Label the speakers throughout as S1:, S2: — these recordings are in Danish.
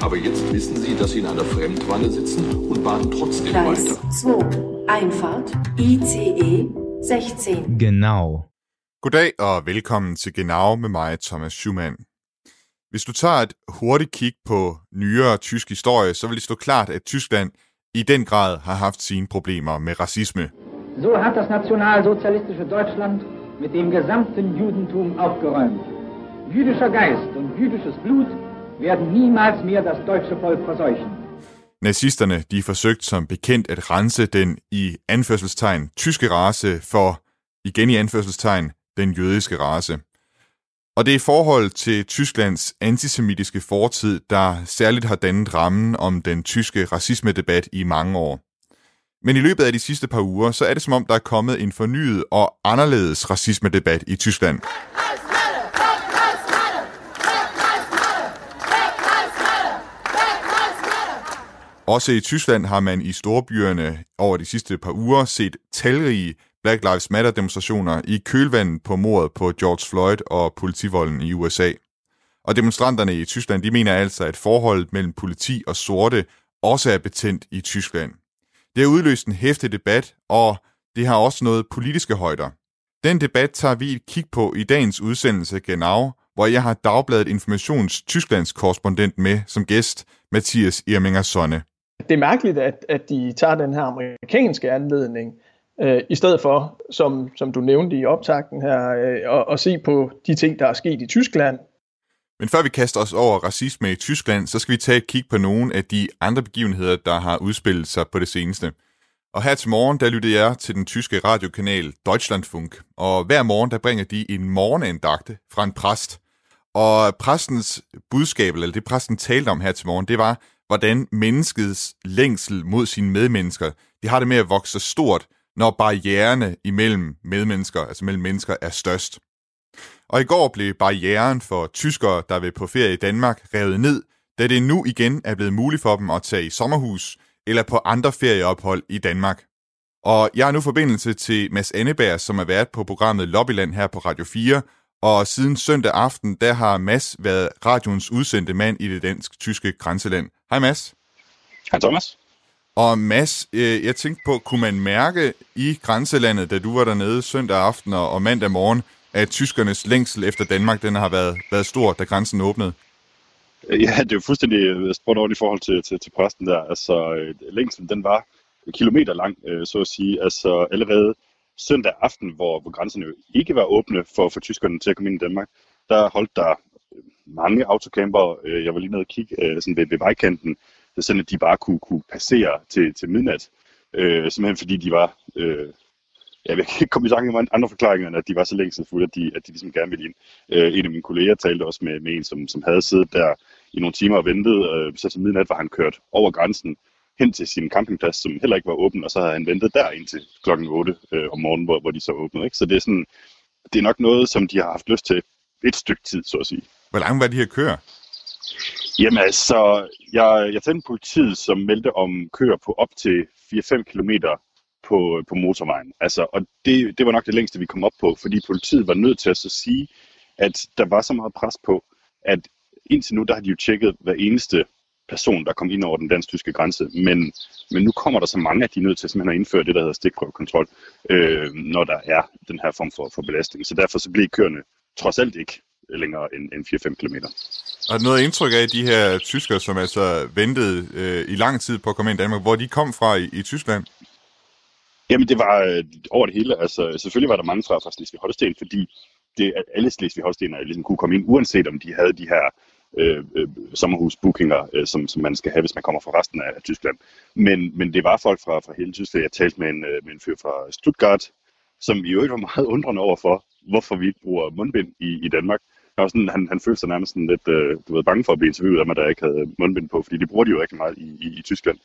S1: Aber jetzt wissen Sie, dass Sie in einer Fremdwanne sitzen und bahnen trotzdem
S2: Gleis
S1: weiter.
S2: 2. Einfahrt. ICE 16.
S3: Genau.
S4: Goddag og velkommen til Genau med mig, Thomas Schumann. Hvis du tager et hurtigt kig på nyere tysk historie, så vil det stå klart, at Tyskland i den grad har haft sine problemer med racisme.
S5: So hat das nationalsozialistische Deutschland mit dem gesamten Judentum aufgeräumt. Jüdischer Geist und jüdisches Blut werden niemals mehr das deutsche Volk verseuchen.
S4: Nazisterne de forsøgte som bekendt at rense den i anførselstegn tyske race for, igen i anførselstegn, den jødiske race. Og det er forhold til Tysklands antisemitiske fortid, der særligt har dannet rammen om den tyske racismedebat i mange år. Men i løbet af de sidste par uger, så er det som om, der er kommet en fornyet og anderledes racismedebat i Tyskland. Også i Tyskland har man i storbyerne over de sidste par uger set talrige Black Lives Matter demonstrationer i kølvandet på mordet på George Floyd og politivolden i USA. Og demonstranterne i Tyskland de mener altså, at forholdet mellem politi og sorte også er betændt i Tyskland. Det har udløst en hæftig debat, og det har også noget politiske højder. Den debat tager vi et kig på i dagens udsendelse Genau, hvor jeg har Dagbladet Informations Tysklands korrespondent med som gæst, Mathias Irminger Sonne
S6: det er mærkeligt, at, at de tager den her amerikanske anledning, øh, i stedet for, som, som du nævnte i optakten her, øh, at, at se på de ting, der er sket i Tyskland.
S4: Men før vi kaster os over racisme i Tyskland, så skal vi tage et kig på nogle af de andre begivenheder, der har udspillet sig på det seneste. Og her til morgen, der lyttede jeg til den tyske radiokanal Deutschlandfunk, og hver morgen, der bringer de en morgenandagte fra en præst. Og præstens budskab, eller det præsten talte om her til morgen, det var, hvordan menneskets længsel mod sine medmennesker, det har det med at vokse så stort, når barriererne imellem medmennesker, altså mellem mennesker, er størst. Og i går blev barrieren for tyskere, der vil på ferie i Danmark, revet ned, da det nu igen er blevet muligt for dem at tage i sommerhus eller på andre ferieophold i Danmark. Og jeg har nu forbindelse til Mads Anneberg, som er vært på programmet Lobbyland her på Radio 4, og siden søndag aften, der har Mads været radioens udsendte mand i det dansk-tyske grænseland. Hej Mads.
S7: Hej Thomas.
S4: Og Mads, øh, jeg tænkte på, kunne man mærke i grænselandet, da du var dernede søndag aften og, mandag morgen, at tyskernes længsel efter Danmark, den har været, været stor, da grænsen åbnede?
S7: Ja, det er jo fuldstændig øh, spurgt over i forhold til, til, til præsten der. Altså, øh, længslen, den var kilometer lang, øh, så at sige. Altså, allerede søndag aften, hvor, hvor grænserne jo ikke var åbne for, for tyskerne til at komme ind i Danmark, der holdt der mange autocamper. øh, Jeg var lige nede og kigge øh, sådan ved, ved vejkanten, sådan at de bare kunne, kunne passere til, til midnat. Øh, simpelthen fordi de var... Øh, jeg kan ikke komme i tanke om andre forklaringer, end at de var så længselsfulde, at de, at de ligesom gerne ville ind. Øh, en af mine kolleger talte også med, med en, som, som havde siddet der i nogle timer og ventet. Øh, så til midnat var han kørt over grænsen hen til sin campingplads, som heller ikke var åben, og så havde han ventet der indtil klokken 8 øh, om morgenen, hvor, hvor de så åbnede. Ikke? Så det er, sådan, det er nok noget, som de har haft lyst til et stykke tid, så at sige.
S4: Hvor langt var de her køer?
S7: Jamen altså, jeg, jeg tændte politiet, som meldte om køer på op til 4-5 km på, på motorvejen. Altså, og det, det var nok det længste, vi kom op på, fordi politiet var nødt til at så sige, at der var så meget pres på, at indtil nu, der har de jo tjekket hver eneste person, der kom ind over den dansk-tyske grænse. Men, men nu kommer der så mange, at de er nødt til simpelthen at indføre det, der hedder stikprøvekontrol, øh, når der er den her form for, for belastning. Så derfor så bliver køerne trods alt ikke længere end, end 4-5 km.
S4: Og noget indtryk af de her tyskere, som altså ventede øh, i lang tid på at komme ind i Danmark, hvor de kom fra i, i Tyskland?
S7: Jamen, det var øh, over det hele. Altså, selvfølgelig var der mange fra, fra Slesvig-Holsten, fordi det, at alle Slesvig-Holstenere ligesom kunne komme ind, uanset om de havde de her øh, øh, sommerhusbookinger, øh, som, som man skal have, hvis man kommer fra resten af, af Tyskland. Men, men det var folk fra, fra hele Tyskland. Jeg talte med en, øh, med en fyr fra Stuttgart, som i øvrigt var meget undrende over for, hvorfor vi ikke bruger mundbind i, i Danmark. Han, var sådan, han, han følte sig nærmest sådan lidt øh, du ved, bange for at blive interviewet af mig, da jeg ikke havde mundbind på, fordi de bruger de jo rigtig meget i, i, i Tyskland.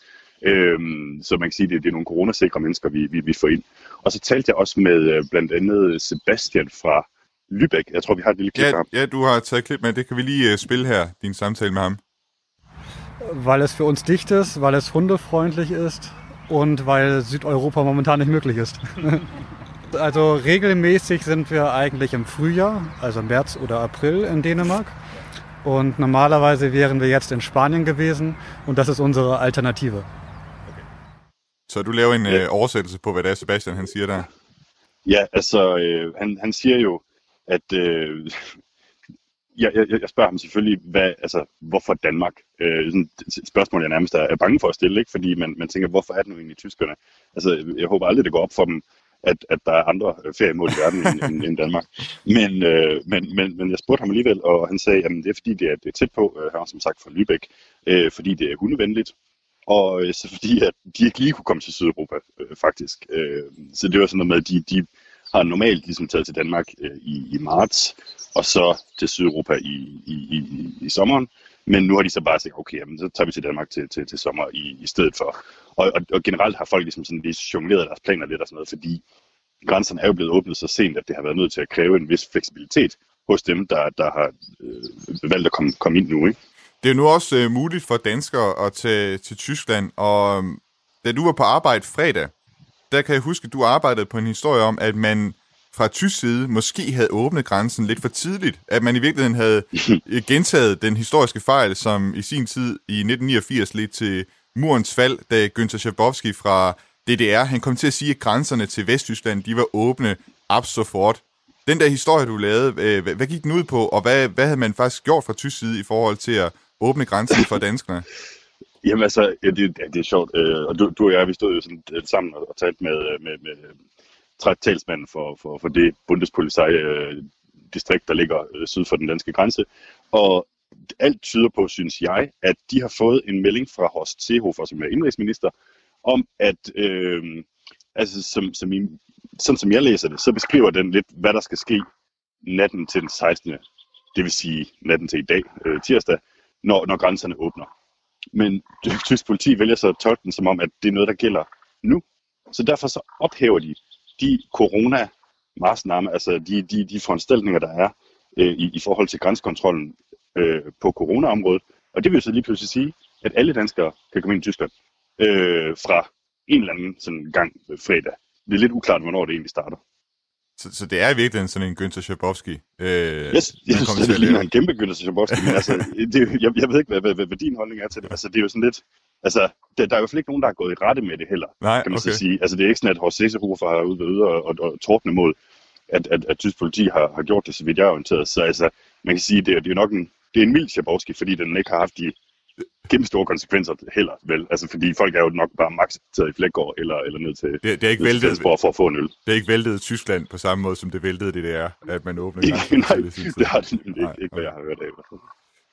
S7: Øhm, så man kan sige, at det, det er nogle coronasikre mennesker, vi, vi, vi får ind. Og så talte jeg også med øh, blandt andet Sebastian fra Lübeck. Jeg tror, vi har et lille klip
S4: Ja,
S7: her.
S4: ja, du har taget klip med. Det kan vi lige uh, spille her, din samtale med ham.
S8: Weil es für uns dicht ist, weil es hundefreundlich ist und weil Südeuropa momentan nicht möglich ist. also regelmäßig sind wir eigentlich im Frühjahr, also März oder April in Dänemark. Und normalerweise wären wir jetzt in Spanien gewesen und das ist unsere Alternative.
S4: Så du laver en uh, oversættelse på, hvad det er, Sebastian han siger der.
S7: Ja, altså, øh, han, han siger jo, at øh, jeg, jeg, jeg spørger ham selvfølgelig, hvad, altså, hvorfor Danmark? Øh, sådan et spørgsmål, jeg nærmest er, er bange for at stille, ikke? fordi man, man tænker, hvorfor er det nu egentlig tyskerne? Altså, jeg håber aldrig, det går op for dem, at, at der er andre øh, feriemål i verden end, end, end Danmark. Men, øh, men, men, men jeg spurgte ham alligevel, og han sagde, at det er fordi, det er, det er tæt på, øh, han har som sagt fra Lübeck, øh, fordi det er hundevenligt, og øh, så fordi, at de ikke lige kunne komme til Sydeuropa, øh, faktisk. Øh, så det var sådan noget med, at de, de har normalt ligesom taget til Danmark øh, i, i marts, og så til Sydeuropa i, i, i, i sommeren. Men nu har de så bare sagt, okay, jamen, så tager vi til Danmark til, til, til sommer i, i stedet for. Og, og, og generelt har folk ligesom sådan lige jongleret deres planer lidt og sådan noget, fordi grænserne er jo blevet åbnet så sent, at det har været nødt til at kræve en vis fleksibilitet hos dem, der, der har øh, valgt at komme, komme ind nu. Ikke?
S4: Det er nu også øh, muligt for danskere at tage til Tyskland, og øhm, da du var på arbejde fredag, der kan jeg huske, at du arbejdede på en historie om, at man fra tysk side måske havde åbnet grænsen lidt for tidligt. At man i virkeligheden havde øh, gentaget den historiske fejl, som i sin tid i 1989 ledte til murens fald, da Günther Schabowski fra DDR, han kom til at sige, at grænserne til Vesttyskland, de var åbne absolut. sofort. Den der historie, du lavede, øh, hvad, hvad gik den ud på, og hvad, hvad havde man faktisk gjort fra tysk side i forhold til at åbne grænsen for danskerne?
S7: Jamen altså, ja, det, ja, det er sjovt. Øh, og du, du og jeg, vi stod jo sådan øh, sammen og, og talte med, øh, med, med øh, talsmanden for, for, for det Bundespolizei øh, distrikt, der ligger øh, syd for den danske grænse. Og alt tyder på, synes jeg, at de har fået en melding fra Horst Seehofer, som er indrigsminister, om at, øh, altså som, som I, sådan som jeg læser det, så beskriver den lidt, hvad der skal ske natten til den 16. Det vil sige natten til i dag, øh, tirsdag, når, når grænserne åbner. Men tysk politi vælger så at tolke den som om, at det er noget, der gælder nu. Så derfor så ophæver de de corona altså de, de, de foranstaltninger, der er øh, i, i forhold til grænsekontrollen øh, på coronaområdet. Og det vil jo så lige pludselig sige, at alle danskere kan komme ind i Tyskland øh, fra en eller anden sådan gang fredag. Det er lidt uklart, hvornår det egentlig starter.
S4: Så, så det er i virkeligheden sådan en Günther Schabowski. Øh,
S7: Jeg, jeg synes,
S4: til
S7: det
S4: at
S7: ligner en kæmpe Günther Schabowski, men altså, det, er jo- jeg, jeg ved ikke, hvad, hvad, hvad, hvad din holdning er til det. Altså, det er jo sådan lidt, altså, der, der er fald ikke nogen, der har gået i rette med det heller,
S4: Nej,
S7: kan man
S4: okay.
S7: så sige. Altså, det er ikke sådan, at Horst Sesehofer har ude ude og, og, og tordne mod, at, at, at tysk politi har, har gjort det, så vidt jeg er orienteret. Så altså, man kan sige, det er, det er jo nok en, det er en mild Schabowski, fordi den ikke har haft de kæmpe store konsekvenser heller, vel? Altså, fordi folk er jo nok bare max taget i Flækgaard eller, eller ned til,
S4: Det, det er ikke væltet,
S7: for at få en øl.
S4: det er ikke væltet Tyskland på samme måde, som det væltede DDR, at man åbner
S7: Ikke, nej,
S4: sin tid.
S7: det har det nemlig ikke,
S4: Nej,
S7: ikke hvad jeg har hørt af.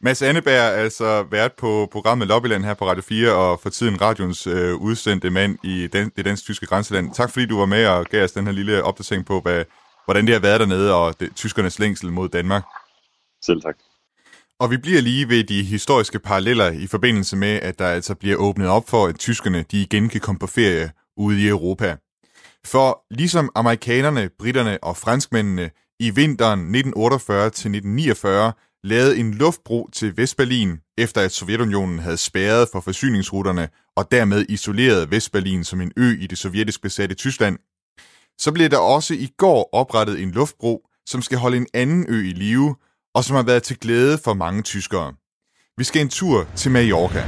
S4: Mads Anneberg er altså vært på programmet Lobbyland her på Radio 4, og for tiden radions øh, udsendte mand i den, det dansk-tyske grænseland. Tak fordi du var med og gav os den her lille opdatering på, hvad, hvordan det har været dernede, og det, tyskernes længsel mod Danmark.
S7: Selv tak.
S4: Og vi bliver lige ved de historiske paralleller i forbindelse med, at der altså bliver åbnet op for, at tyskerne de igen kan komme på ferie ude i Europa. For ligesom amerikanerne, britterne og franskmændene i vinteren 1948-1949 lavede en luftbro til Vestberlin, efter at Sovjetunionen havde spærret for forsyningsruterne og dermed isoleret Vestberlin som en ø i det sovjetisk besatte Tyskland, så blev der også i går oprettet en luftbro, som skal holde en anden ø i live, og som har været til glæde for mange tyskere. Vi skal en tur til Mallorca.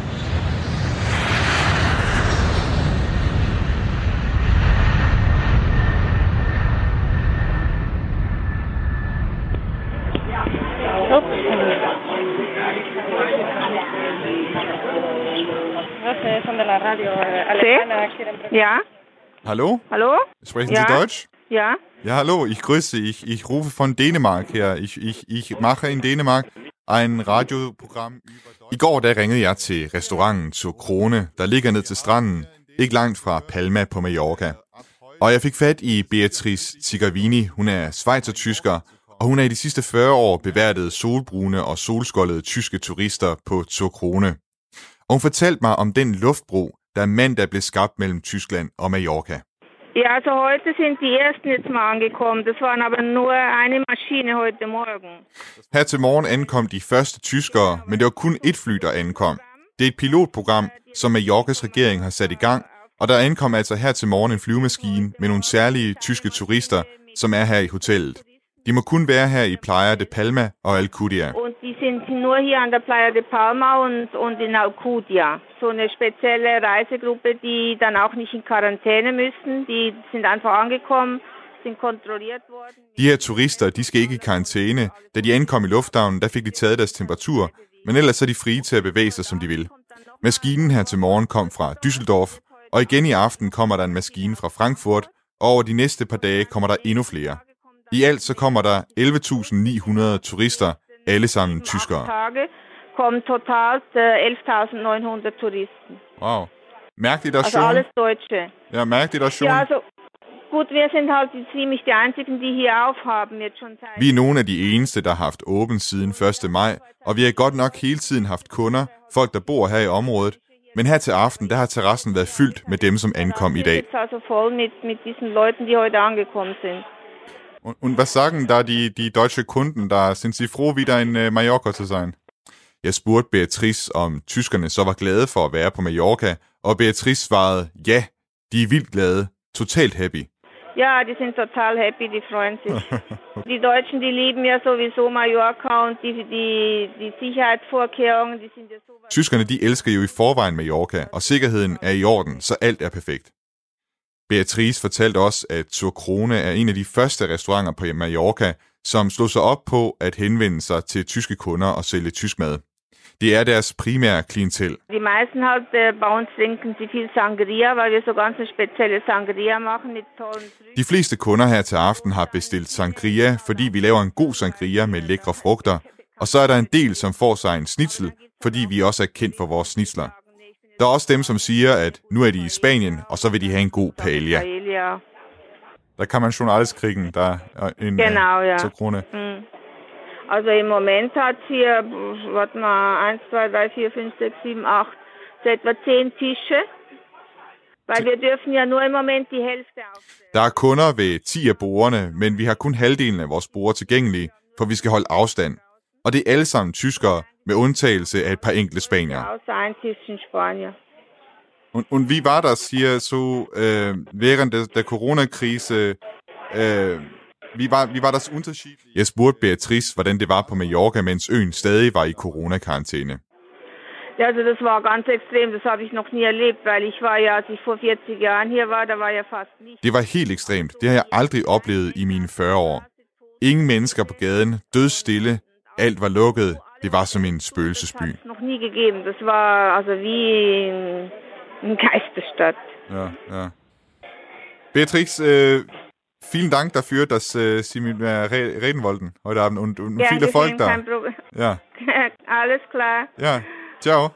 S3: Radio.
S9: Ja,
S4: Hallo?
S9: hallo?
S4: Sprechen
S9: Ja.
S4: Sie Deutsch?
S9: Ja,
S4: Ja, hallo, ich grüße. Ich, ich rufe von Dänemark her. Ich, ich, ich mache in Dänemark ein Radioprogramm über I går der ringede jeg til restauranten til Krone, der ligger ned til stranden, ikke langt fra Palma på Mallorca. Og jeg fik fat i Beatrice Tigavini. Hun er schweizertysker, og hun er i de sidste 40 år beværtet solbrune og solskoldede tyske turister på Krone. Og hun fortalte mig om den luftbro, der mandag blev skabt mellem Tyskland og Mallorca.
S3: Ja, also heute sind die ersten jetzt mal angekommen. Das waren aber nur eine Maschine heute Morgen.
S4: Her til morgen ankom de første tyskere, men det var kun et fly, der ankom. Det er et pilotprogram, som Mallorcas regering har sat i gang, og der ankom altså her til morgen en flyvemaskine med nogle særlige tyske turister, som er her i hotellet. De må kun være her i Playa de Palma og Alcudia.
S3: Und sind nur hier an der Playa de Palma und, und in Alcudia. So eine spezielle Reisegruppe, die dann auch nicht in Quarantäne müssen. Die sind einfach angekommen, sind kontrolliert worden.
S4: De her turister, de skal ikke i karantæne. Da de ankom i lufthavnen, der fik de taget deres temperatur, men ellers er de frie til at bevæge sig, som de vil. Maskinen her til morgen kom fra Düsseldorf, og igen i aften kommer der en maskine fra Frankfurt, og over de næste par dage kommer der endnu flere. I alt så kommer der 11.900 turister, alle sammen tyskere.
S3: Tage kommen totalt äh, 11.900 Touristen.
S4: Wow. Mærkeligt
S3: Also alles Deutsche.
S4: Ja, mærkeligt
S3: Ja, also gut, wir sind halt ziemlich die einzigen, die hier aufhaben jetzt schon seit...
S4: Vi er nogle af de eneste, der har haft åben siden 1. maj, og vi har godt nok hele tiden haft kunder, folk der bor her i området. Men her til aften, der har terrassen været fyldt med dem, som ankom i dag.
S3: Jetzt also voll mit, mit diesen Leuten, die heute angekommen sind.
S4: Und, und was sagen da die, die deutsche Kunden da? Sind sie froh, wieder in äh, Mallorca zu sein? Jeg spurgte Beatrice, om tyskerne så var glade for at være på Mallorca, og Beatrice svarede, ja, de er vildt glade, totalt happy.
S3: Ja, die sind total happy, die freuen sich. die Deutschen, die lieben ja sowieso Mallorca und die, die, die Sicherheitsvorkehrungen, die sind ja so...
S4: Tyskerne, de elsker jo i forvejen Mallorca, og sikkerheden er i orden, så alt er perfekt. Beatrice fortalte også, at Turkrone er en af de første restauranter på Mallorca, som slog sig op på at henvende sig til tyske kunder og sælge tysk mad. Det er deres primære klientel.
S3: Die meisten halt äh, bei uns trinken sie viel Sangria, weil wir so ganz spezielle Sangria machen mit tollen.
S4: De fleste kunder her til aften har bestilt sangria, fordi vi laver en god sangria med lækre frugter. Og så er der en del, som får sig en snitsel, fordi vi også er kendt for vores snitsler. Der er også dem, som siger, at nu er de i Spanien, og så vil de have en god paella.
S3: Paella.
S4: Der kan man kriegen, der in
S3: Genau, ja.
S4: zur Krone.
S3: Hm. Also im Moment hat hier, warte mal, 1, 2, 3, 4, 5, 6, 7, 8, so etwa 10 Tische. Weil wir dürfen ja nur im Moment die Hälfte aufstellen.
S4: Der er kunder ved 10 af bordene, men vi har kun halvdelen af vores borde tilgængelige, for vi skal holde afstand. Og det er alle sammen tyskere, med undtagelse af et par enkelte spanier. Und, und wie war das hier so äh, während der, der Corona-Krise? Äh, wie, war, wie war das Unterschied? Jeg spurgte Beatrice, hvordan det var på Mallorca, mens øen stadig var i coronakarantæne.
S3: Ja, also das war ganz extrem, das habe ich noch nie erlebt, weil ich war ja, als ich vor 40 Jahren hier war, da war ja fast nicht.
S4: Det var helt ekstremt. Det har jeg aldrig oplevet i mine 40 år. Ingen mennesker på gaden, dødstille, alt var lukket. Det var som en spøgelsesby.
S3: Das noch nie gegeben. Das war also wie in, in Geisterstadt.
S4: Ja, ja. Beatrix, äh, vielen Dank dafür, dass äh, Sie mit mir re reden wollten heute Abend und, und
S3: Gern
S4: viel Erfolg da.
S3: kein Problem.
S4: Ja,
S3: Alles klar.
S4: ja, ciao.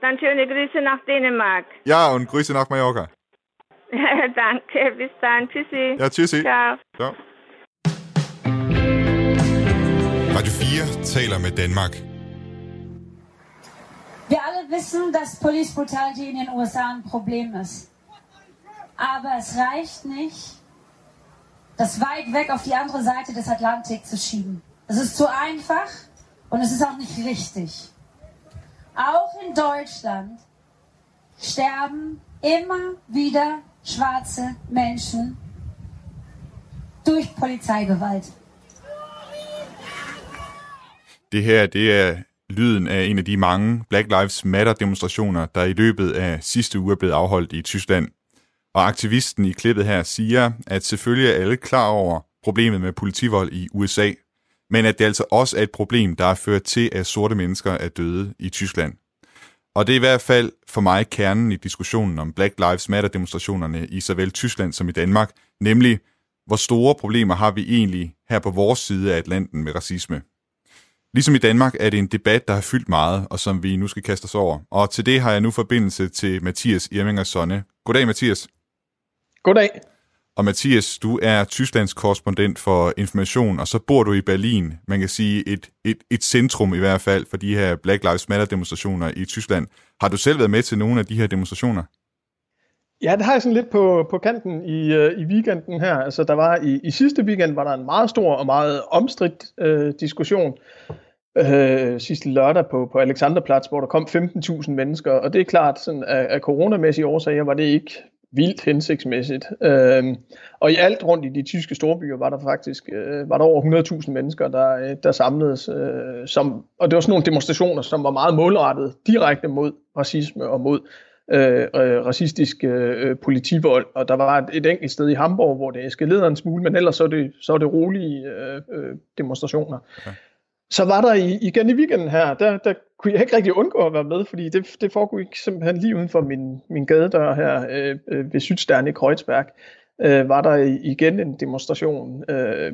S3: Dann schöne Grüße nach Dänemark.
S4: Ja, und Grüße nach Mallorca.
S3: Danke, bis dann. Tschüssi.
S4: Ja, tschüssi.
S3: Ciao.
S4: Ciao. Radio 4 taler med Danmark.
S9: Wir alle wissen, dass Police Brutality in den USA ein Problem ist. Aber es reicht nicht, das weit weg auf die andere Seite des Atlantik zu schieben. Es ist zu einfach und es ist auch nicht richtig. Auch in Deutschland sterben immer wieder schwarze Menschen durch Polizeigewalt.
S4: Det her, det er lyden af en af de mange Black Lives Matter demonstrationer, der i løbet af sidste uge er blevet afholdt i Tyskland. Og aktivisten i klippet her siger, at selvfølgelig er alle klar over problemet med politivold i USA, men at det altså også er et problem, der har ført til, at sorte mennesker er døde i Tyskland. Og det er i hvert fald for mig kernen i diskussionen om Black Lives Matter demonstrationerne i såvel Tyskland som i Danmark, nemlig hvor store problemer har vi egentlig her på vores side af Atlanten med racisme. Ligesom i Danmark er det en debat, der har fyldt meget, og som vi nu skal kaste os over. Og til det har jeg nu forbindelse til Mathias Irminger Sonne. Goddag, Mathias.
S6: Goddag.
S4: Og Mathias, du er Tysklands korrespondent for information, og så bor du i Berlin. Man kan sige et, et, et centrum i hvert fald for de her Black Lives Matter demonstrationer i Tyskland. Har du selv været med til nogle af de her demonstrationer?
S6: Ja, det har jeg sådan lidt på, på kanten i, øh, i weekenden her. Altså, der var i, i sidste weekend var der en meget stor og meget omstridt øh, diskussion øh, sidste lørdag på, på Alexanderplatz, hvor der kom 15.000 mennesker. Og det er klart, sådan, af, af coronamæssige årsager var det ikke vildt hensigtsmæssigt. Øh, og i alt rundt i de tyske storbyer var der faktisk øh, var der over 100.000 mennesker, der, øh, der samledes. Øh, som, og det var sådan nogle demonstrationer, som var meget målrettet direkte mod racisme og mod øh, racistisk øh, politivold, og der var et, et enkelt sted i Hamburg, hvor det eskalerede en smule, men ellers så er det, så er det rolige øh, øh, demonstrationer. Okay. Så var der i, igen i weekenden her, der, der kunne jeg ikke rigtig undgå at være med, fordi det, det foregik simpelthen lige uden for min, min gadedør her øh, øh, ved Sydstern i Kreuzberg, øh, var der igen en demonstration, øh,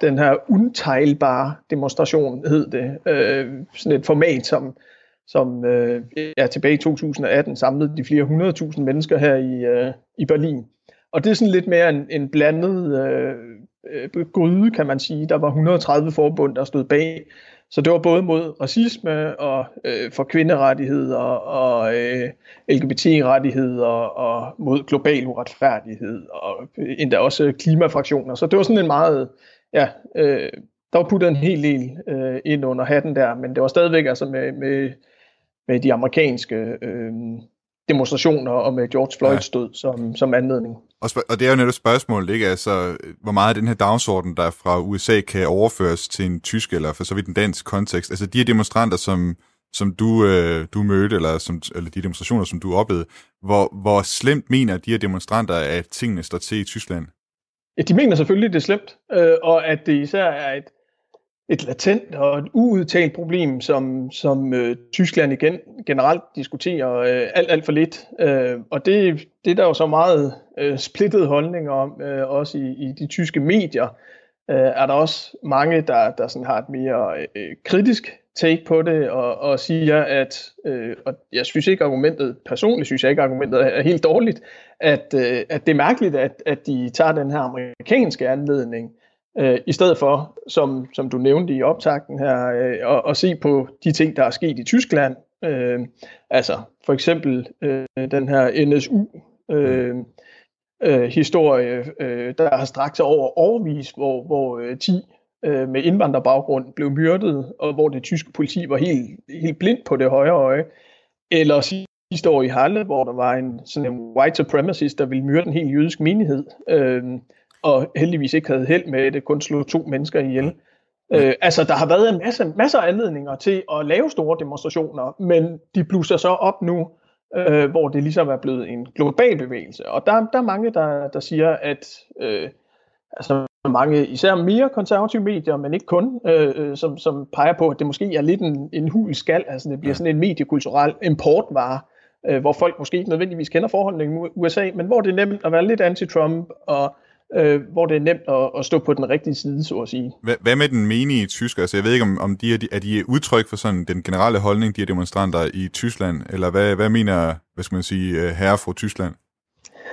S6: den her unteilbare demonstration hed det, øh, sådan et format, som som øh, ja, tilbage i 2018 samlede de flere hundredtusind mennesker her i, øh, i Berlin. Og det er sådan lidt mere en, en blandet øh, øh, gryde, kan man sige. Der var 130 forbund, der stod bag. Så det var både mod racisme og øh, for kvinderettigheder og øh, LGBT-rettigheder og mod global uretfærdighed og øh, endda også klimafraktioner. Så det var sådan en meget, ja, øh, der var puttet en hel del øh, ind under hatten der, men det var stadigvæk altså med, med med de amerikanske øh, demonstrationer og med George Floyds ja. død som, som anledning.
S4: Og, og det er jo netop spørgsmålet, ikke? Altså, hvor meget af den her dagsorden, der fra USA kan overføres til en tysk eller for så vidt en dansk kontekst. Altså de her demonstranter, som, som du, øh, du mødte, eller, som, eller de demonstrationer, som du oplevede, hvor, hvor slemt mener de her demonstranter, at tingene står til i Tyskland?
S6: Ja, de mener selvfølgelig, at det er slemt, øh, og at det især er et, et latent og et uudtalt problem, som, som øh, Tyskland igen generelt diskuterer øh, alt, alt for lidt. Øh, og det, det er der jo så meget øh, splittet holdning om, øh, også i, i de tyske medier. Øh, er der også mange, der, der sådan har et mere øh, kritisk take på det, og, og siger, at, øh, og jeg synes ikke argumentet, personligt synes jeg ikke argumentet er helt dårligt, at, øh, at det er mærkeligt, at, at de tager den her amerikanske anledning, øh, i stedet for, som, som du nævnte i optakten her, øh, at, at se på de ting, der er sket i Tyskland. Øh, altså for eksempel øh, den her NSU øh, øh, historie, øh, der har strakt sig over overvis, hvor, hvor øh, 10 øh, med indvandrerbaggrund blev myrdet, og hvor det tyske politi var helt, helt blind på det højre øje. Eller sidste år i Halle, hvor der var en, sådan en white supremacist, der ville myrde en helt jødisk menighed. Øh, og heldigvis ikke havde held med det, kun slog to mennesker ihjel. Ja. Øh, altså, der har været en masse, masser af anledninger til at lave store demonstrationer, men de blusser så op nu, øh, hvor det ligesom er blevet en global bevægelse. Og der, der er mange, der, der siger, at øh, altså mange, især mere konservative medier, men ikke kun, øh som, som peger på, at det måske er lidt en, en hul skal, altså det bliver sådan en mediekulturel importvare, øh, hvor folk måske ikke nødvendigvis kender forholdene i USA, men hvor det er nemt at være lidt anti-Trump og øh, hvor det er nemt at, at stå på den rigtige side, så at sige.
S4: Hvad, hvad med den menige tysker? Altså, jeg ved ikke, om, om de er, er de udtryk for sådan den generelle holdning, de her demonstranter i Tyskland, eller hvad, hvad mener, hvad skal man sige, øh, herre fra Tyskland?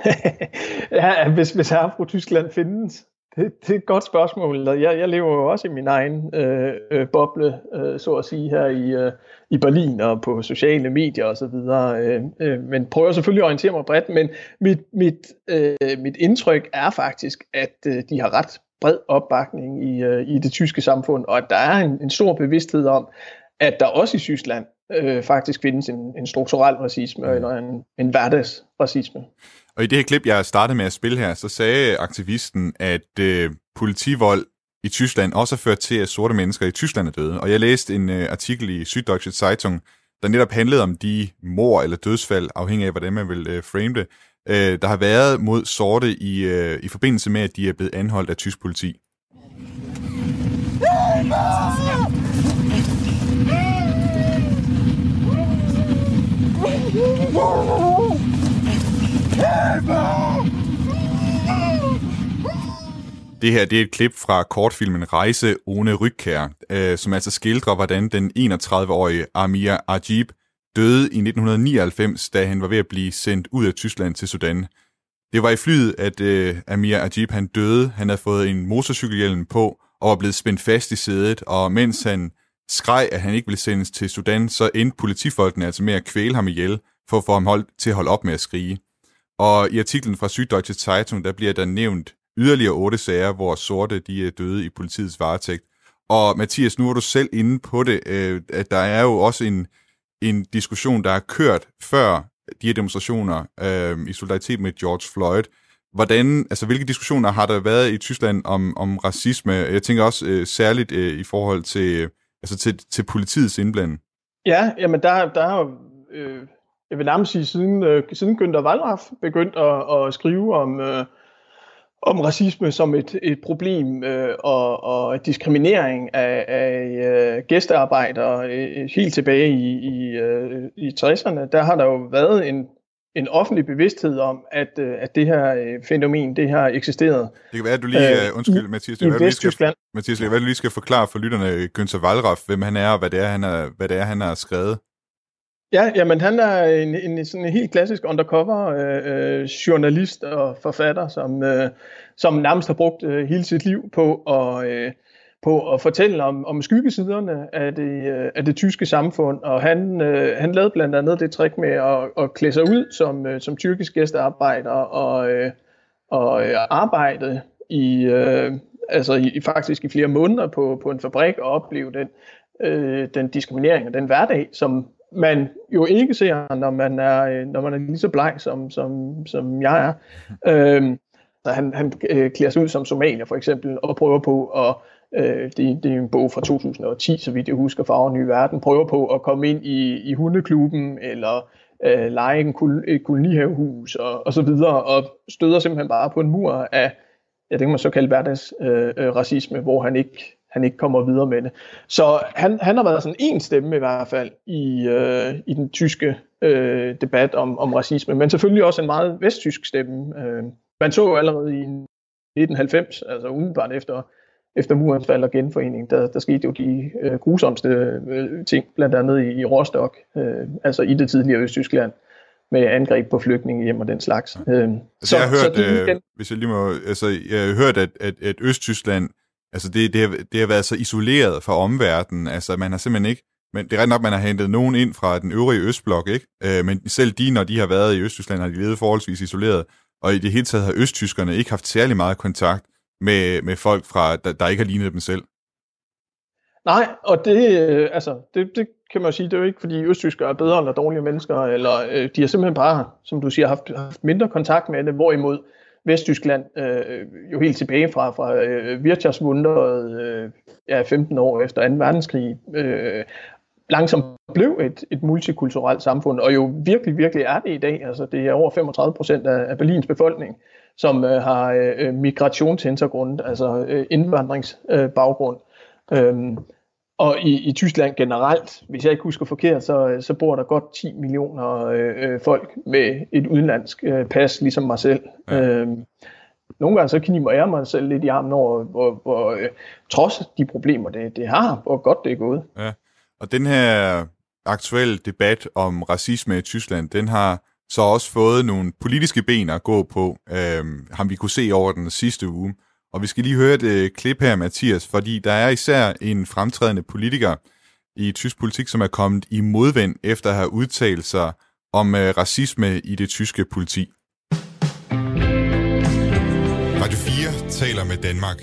S6: ja, hvis, hvis herre fra Tyskland findes, det, det er et godt spørgsmål. Jeg, jeg lever jo også i min egen øh, øh, boble, øh, så at sige, her i, øh, i Berlin og på sociale medier osv. Øh, øh, men prøver selvfølgelig at orientere mig bredt. Men mit, mit, øh, mit indtryk er faktisk, at øh, de har ret bred opbakning i, øh, i det tyske samfund, og at der er en, en stor bevidsthed om, at der også i Tyskland øh, faktisk findes en, en strukturel racisme mm. eller en, en hverdagsracisme.
S4: Og i det her klip, jeg startede med at spille her, så sagde aktivisten, at øh, politivold i Tyskland også har ført til, at sorte mennesker i Tyskland er døde. Og jeg læste en øh, artikel i Süddeutsche Zeitung, der netop handlede om de mor eller dødsfald, afhængig af, hvordan man vil øh, frame det, øh, der har været mod sorte i, øh, i forbindelse med, at de er blevet anholdt af tysk politi. Det her det er et klip fra kortfilmen Rejse One Rygkær, øh, som altså skildrer, hvordan den 31-årige Amir Ajib døde i 1999, da han var ved at blive sendt ud af Tyskland til Sudan. Det var i flyet, at øh, Amir Ajib han døde. Han havde fået en motorcykelhjelm på og var blevet spændt fast i sædet, og mens han skreg, at han ikke ville sendes til Sudan, så endte politifolkene altså med at kvæle ham ihjel, for at få ham holdt, til at holde op med at skrige. Og i artiklen fra Süddeutsche Zeitung, der bliver der nævnt yderligere otte sager, hvor sorte de er døde i politiets varetægt. Og Mathias, nu er du selv inde på det, øh, at der er jo også en, en diskussion, der er kørt før de her demonstrationer øh, i solidaritet med George Floyd. Hvordan, altså, hvilke diskussioner har der været i Tyskland om, om racisme? Jeg tænker også øh, særligt øh, i forhold til, altså til, til politiets indblanding.
S6: Ja, jamen der, der har øh, jeg vil nærmest sige, siden, øh, siden Günther Wallraff begyndt at, at skrive om, øh, om racisme som et, et problem øh, og, og diskriminering af, af øh, gæstearbejdere øh, helt tilbage i, i, øh, i 60'erne, der har der jo været en, en offentlig bevidsthed om, at, øh, at det her øh, fænomen, det har eksisteret.
S4: Det kan være, at du lige, øh, undskyld Mathias, det
S6: i
S4: kan være,
S6: Vesttyskland.
S4: Skal, Mathias, det kan være, du lige skal forklare for lytterne Günther Wallraff, hvem han er, og hvad det er, han, er, hvad det er, han har skrevet.
S6: Ja, jamen han er en, en sådan en helt klassisk undercover øh, øh, journalist og forfatter, som, øh, som nærmest har brugt øh, hele sit liv på at, øh, på at fortælle om, om skyggesiderne af det, øh, af det tyske samfund. Og han, øh, han lavede blandt andet det trick med at, at klæde sig ud som, øh, som tyrkisk gæstearbejder og, øh, og øh, arbejde i, øh, altså i, faktisk i flere måneder på, på en fabrik og opleve den, øh, den diskriminering og den hverdag, som man jo ikke ser, når man er, øh, når man er lige så bleg, som, som, som jeg er. Øhm, så han, han øh, klæder sig ud som somalier for eksempel, og prøver på at, øh, det, det er en bog fra 2010, så vidt jeg husker, Farver ny Verden, prøver på at komme ind i, i hundeklubben, eller øh, lege en kol, et kolonihavehus, og, og så videre, og støder simpelthen bare på en mur af, ja, det kan man så kalde hverdagsracisme, øh, øh, racisme, hvor han ikke han ikke kommer videre med det. Så han, han har været sådan en stemme i hvert fald i, øh, i den tyske øh, debat om, om racisme, men selvfølgelig også en meget vesttysk stemme. Øh, man så jo allerede i 1990, altså umiddelbart efter, efter murens fald og genforening, der, der skete jo de øh, grusomste øh, ting, blandt andet i, i Rostock, øh, altså i det tidligere Østtyskland med angreb på flygtninge hjem og den slags. Øh,
S4: altså, så, jeg har hørt, så øh, hvis jeg lige må, altså, jeg har hørt, at, at, at Østtyskland Altså det, det, har, det har været så isoleret fra omverdenen, altså man har simpelthen ikke, men det er ret nok, man har hentet nogen ind fra den øvrige Østblok, ikke? Øh, men selv de, når de har været i Østtyskland, har de levet forholdsvis isoleret, og i det hele taget har østtyskerne ikke haft særlig meget kontakt med, med folk, fra, der, der ikke har lignet dem selv.
S6: Nej, og det, øh, altså, det, det kan man jo sige, det er jo ikke, fordi østtyskere er bedre eller dårlige mennesker, eller øh, de har simpelthen bare, som du siger, haft, haft mindre kontakt med det, hvorimod Vesttyskland øh, jo helt tilbage fra, fra øh, Wirtschaftswunderet øh, ja, 15 år efter 2. verdenskrig øh, langsomt blev et, et multikulturelt samfund, og jo virkelig, virkelig er det i dag. Altså, det er over 35 procent af, af Berlins befolkning, som øh, har øh, migrationshintergrund, altså øh, indvandringsbaggrund. Øh, øhm, og i, i Tyskland generelt, hvis jeg ikke husker forkert, så, så bor der godt 10 millioner øh, øh, folk med et udenlandsk øh, pas, ligesom mig selv. Ja. Øhm, nogle gange så kniber jeg mig selv lidt i armen over, hvor, hvor øh, trods de problemer, det, det har, hvor godt det er gået.
S4: Ja. Og den her aktuelle debat om racisme i Tyskland, den har så også fået nogle politiske ben at gå på, øh, har vi kunne se over den sidste uge. Og vi skal lige høre et øh, klip her, Mathias, fordi der er især en fremtrædende politiker i tysk politik, som er kommet i modvind efter at have udtalt sig om øh, racisme i det tyske politi. Radio 4 taler med Danmark.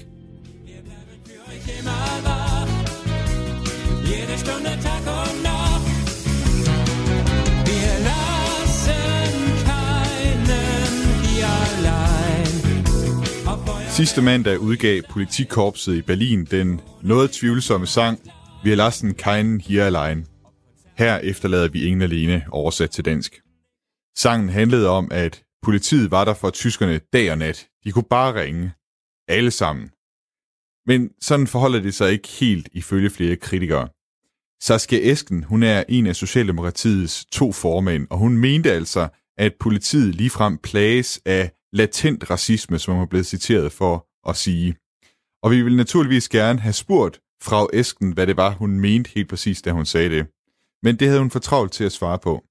S4: Jede Stunde Sidste mandag udgav politikorpset i Berlin den noget tvivlsomme sang Vi har lassen keinen hier allein. Her efterlader vi ingen alene oversat til dansk. Sangen handlede om, at politiet var der for tyskerne dag og nat. De kunne bare ringe. Alle sammen. Men sådan forholder det sig ikke helt ifølge flere kritikere. Saskia Esken, hun er en af Socialdemokratiets to formænd, og hun mente altså, at politiet ligefrem plages af latent racisme, som hun er blevet citeret for at sige. Og vi vil naturligvis gerne have spurgt fra Esken, hvad det var, hun mente helt præcis, da hun sagde det. Men det havde hun for travlt til at svare på.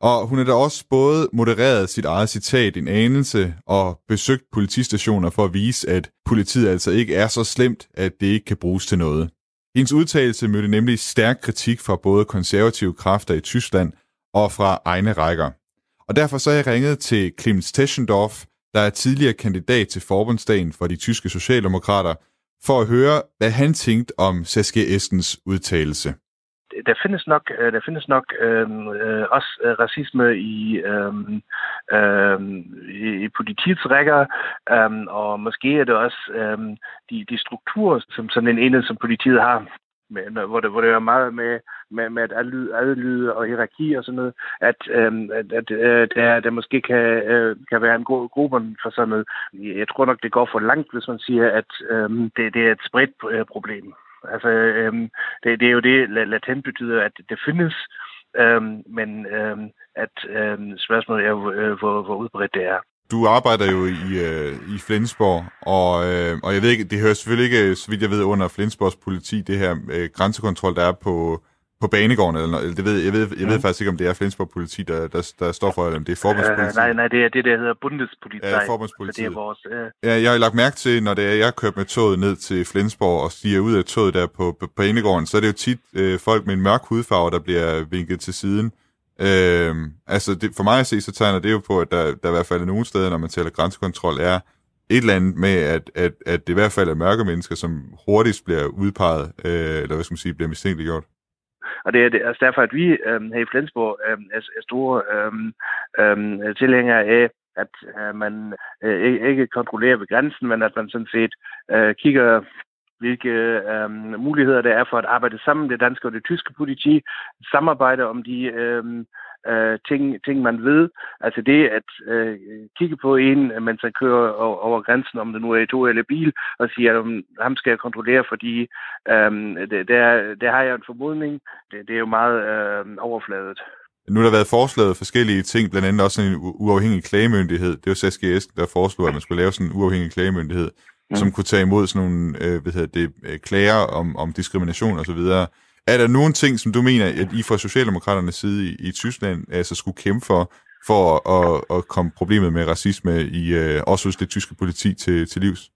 S4: Og hun har da også både modereret sit eget citat en anelse og besøgt politistationer for at vise, at politiet altså ikke er så slemt, at det ikke kan bruges til noget. Hendes udtalelse mødte nemlig stærk kritik fra både konservative kræfter i Tyskland og fra egne rækker. Og derfor så har jeg ringet til Clemens Teschendorf, der er tidligere kandidat til forbundsdagen for de tyske socialdemokrater, for at høre, hvad han tænkte om Saskia Eskens udtalelse.
S10: Der findes nok, øh, der findes nok øhm, øh, også øh, racisme i, øh, øh, i, politiets rækker, øh, og måske er det også øh, de, de strukturer, som sådan en enhed som politiet har, med, hvor, det, hvor det er meget med, med, med at adlyde og hierarki og sådan noget, at, øhm, at, at øh, der, der måske kan, øh, kan være en god gruppe for sådan noget. Jeg tror nok, det går for langt, hvis man siger, at øhm, det, det er et spredt øh, problem. Altså, øhm, det, det er jo det, latent betyder, at det findes, øhm, men øhm, at øhm, spørgsmålet er, øh, hvor, hvor udbredt det er.
S4: Du arbejder jo i, øh, i Flensborg, og, øh, og jeg ved ikke, det hører selvfølgelig ikke, så vidt jeg ved, under Flensborgs politi, det her øh, grænsekontrol, der er på, på banegården, eller, eller det ved, jeg, ved, jeg ved faktisk ikke, om det er Flensborg politi, der, der, der står for, eller om det er forbundspoliti.
S10: Uh, nej, nej, det er det, der hedder Bundespoliti.
S4: Ja, forbundspoliti.
S10: det er vores... Uh...
S4: Ja, jeg har lagt mærke til, når det er, jeg kørt med toget ned til Flensborg og stiger ud af toget der på, på banegården, så er det jo tit øh, folk med en mørk hudfarve, der bliver vinket til siden. Øh, Øhm, altså, det, for mig at se, så tegner det jo på, at der, der i hvert fald er nogle steder, når man taler grænsekontrol, er et eller andet med, at, at, at det i hvert fald er mørke mennesker, som hurtigst bliver udpeget, øh, eller hvad skal man sige, bliver mistænkeliggjort.
S10: Og det er det, altså derfor, at vi øh, her i Flensborg øh, er, er store øh, øh, tilhængere af, at øh, man øh, ikke kontrollerer ved grænsen, men at man sådan set øh, kigger hvilke øh, muligheder der er for at arbejde sammen, det danske og det tyske politi, samarbejde om de øh, øh, ting, ting, man ved. Altså det at øh, kigge på en, mens man kører over, over grænsen, om det nu er i tog eller bil, og sige, at um, ham skal jeg kontrollere, fordi øh, det, der, der har jeg en formodning. Det, det er jo meget øh, overfladet.
S4: Nu har der været foreslået forskellige ting, blandt andet også en uafhængig klagemyndighed. Det var Saskia Esken, der foreslog, at man skulle lave sådan en uafhængig klagemyndighed, mm. som kunne tage imod sådan nogle øh, hvad hedder det, øh, klager om, om diskrimination osv. Er der nogle ting, som du mener, at I fra Socialdemokraternes side i, i Tyskland altså skulle kæmpe for, for at, at komme problemet med racisme i øh, også hos det tyske politi til, til livs?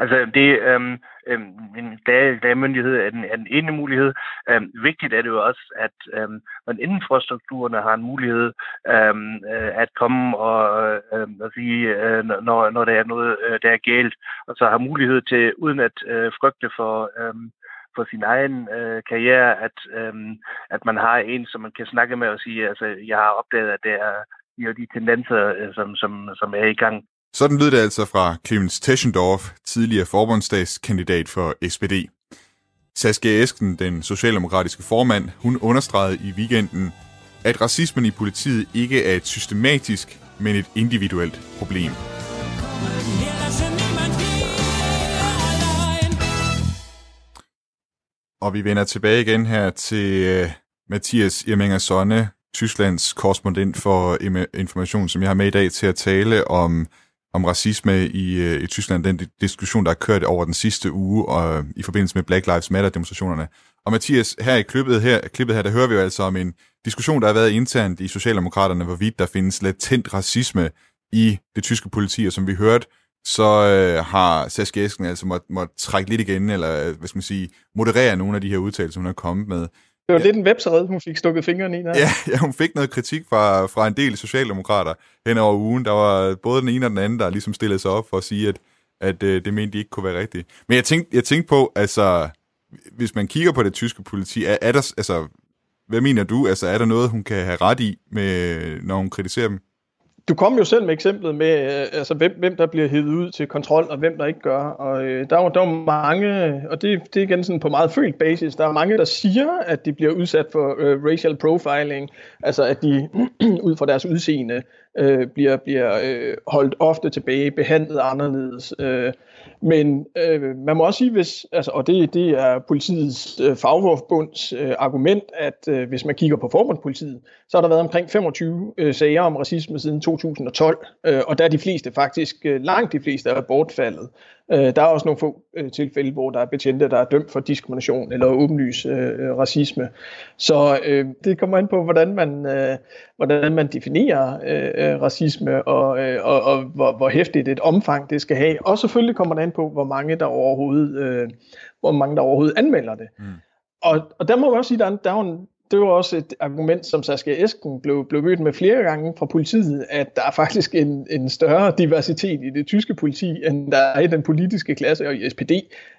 S10: Altså, det, øhm, øhm, en klagemyndighed er den, er den ene mulighed. Øhm, vigtigt er det jo også, at øhm, man inden for strukturerne har en mulighed øhm, øh, at komme og øhm, at sige, øh, når, når der er noget, øh, der er galt, og så har mulighed til, uden at øh, frygte for Øhm, for sin egen øh, karriere, at, øhm, at man har en, som man kan snakke med og sige, altså, jeg har opdaget, at det er de, de tendenser, øh, som, som, som er i gang.
S4: Sådan lyder det altså fra Clemens Teschendorf, tidligere forbundsdagskandidat for SPD. Saskia Esken, den socialdemokratiske formand, hun understregede i weekenden, at racismen i politiet ikke er et systematisk, men et individuelt problem. Og vi vender tilbage igen her til øh, Mathias Irminger Sonne, Tysklands korrespondent for information, som jeg har med i dag til at tale om, om racisme i, øh, i Tyskland, den diskussion, der er kørt over den sidste uge og, øh, i forbindelse med Black Lives Matter-demonstrationerne. Og Mathias, her i klippet her, klippet her, der hører vi jo altså om en diskussion, der har været internt i Socialdemokraterne, hvorvidt der findes latent racisme i det tyske politi, og som vi hørte, så øh, har Saskia Esken altså måtte, måtte trække lidt igen, eller øh, hvad skal man sige, moderere nogle af de her udtalelser, hun har kommet med.
S6: Det var ja. lidt en websred, hun fik stukket fingrene i. Der.
S4: Ja, ja, hun fik noget kritik fra, fra en del socialdemokrater hen over ugen. Der var både den ene og den anden, der ligesom stillede sig op for at sige, at, at øh, det mente de ikke kunne være rigtigt. Men jeg tænkte, jeg tænkte på, altså, hvis man kigger på det tyske politi, er, er der, altså, hvad mener du? Altså, er der noget, hun kan have ret i, med, når hun kritiserer dem?
S6: Du kom jo selv med eksemplet med, øh, altså, hvem, hvem der bliver hævet ud til kontrol, og hvem der ikke gør. Og øh, der, er, der er mange, og det, det er igen sådan på meget følt basis, der er mange, der siger, at de bliver udsat for øh, racial profiling, altså at de ud fra deres udseende øh, bliver, bliver øh, holdt ofte tilbage, behandlet anderledes. Øh, men øh, man må også sige, hvis, altså, og det, det er politiets øh, fagforbunds øh, argument, at øh, hvis man kigger på forbundspolitiet, så har der været omkring 25 øh, sager om racisme siden 2012, øh, og der er de fleste faktisk, øh, langt de fleste er bortfaldet. Øh, der er også nogle få øh, tilfælde, hvor der er betjente, der er dømt for diskrimination eller åbenlys øh, racisme. Så øh, det kommer an på, hvordan man, øh, hvordan man definerer øh, øh, racisme og, øh, og, og hvor, hvor hæftigt et omfang det skal have. Og selvfølgelig kommer det an på, hvor mange der overhovedet, øh, hvor mange der overhovedet anmelder det. Mm. Og, og der må man også sige, at der, der er en, det var også et argument, som Saskia Esken blev, blev mødt med flere gange fra politiet, at der er faktisk en, en større diversitet i det tyske politi, end der er i den politiske klasse og i SPD.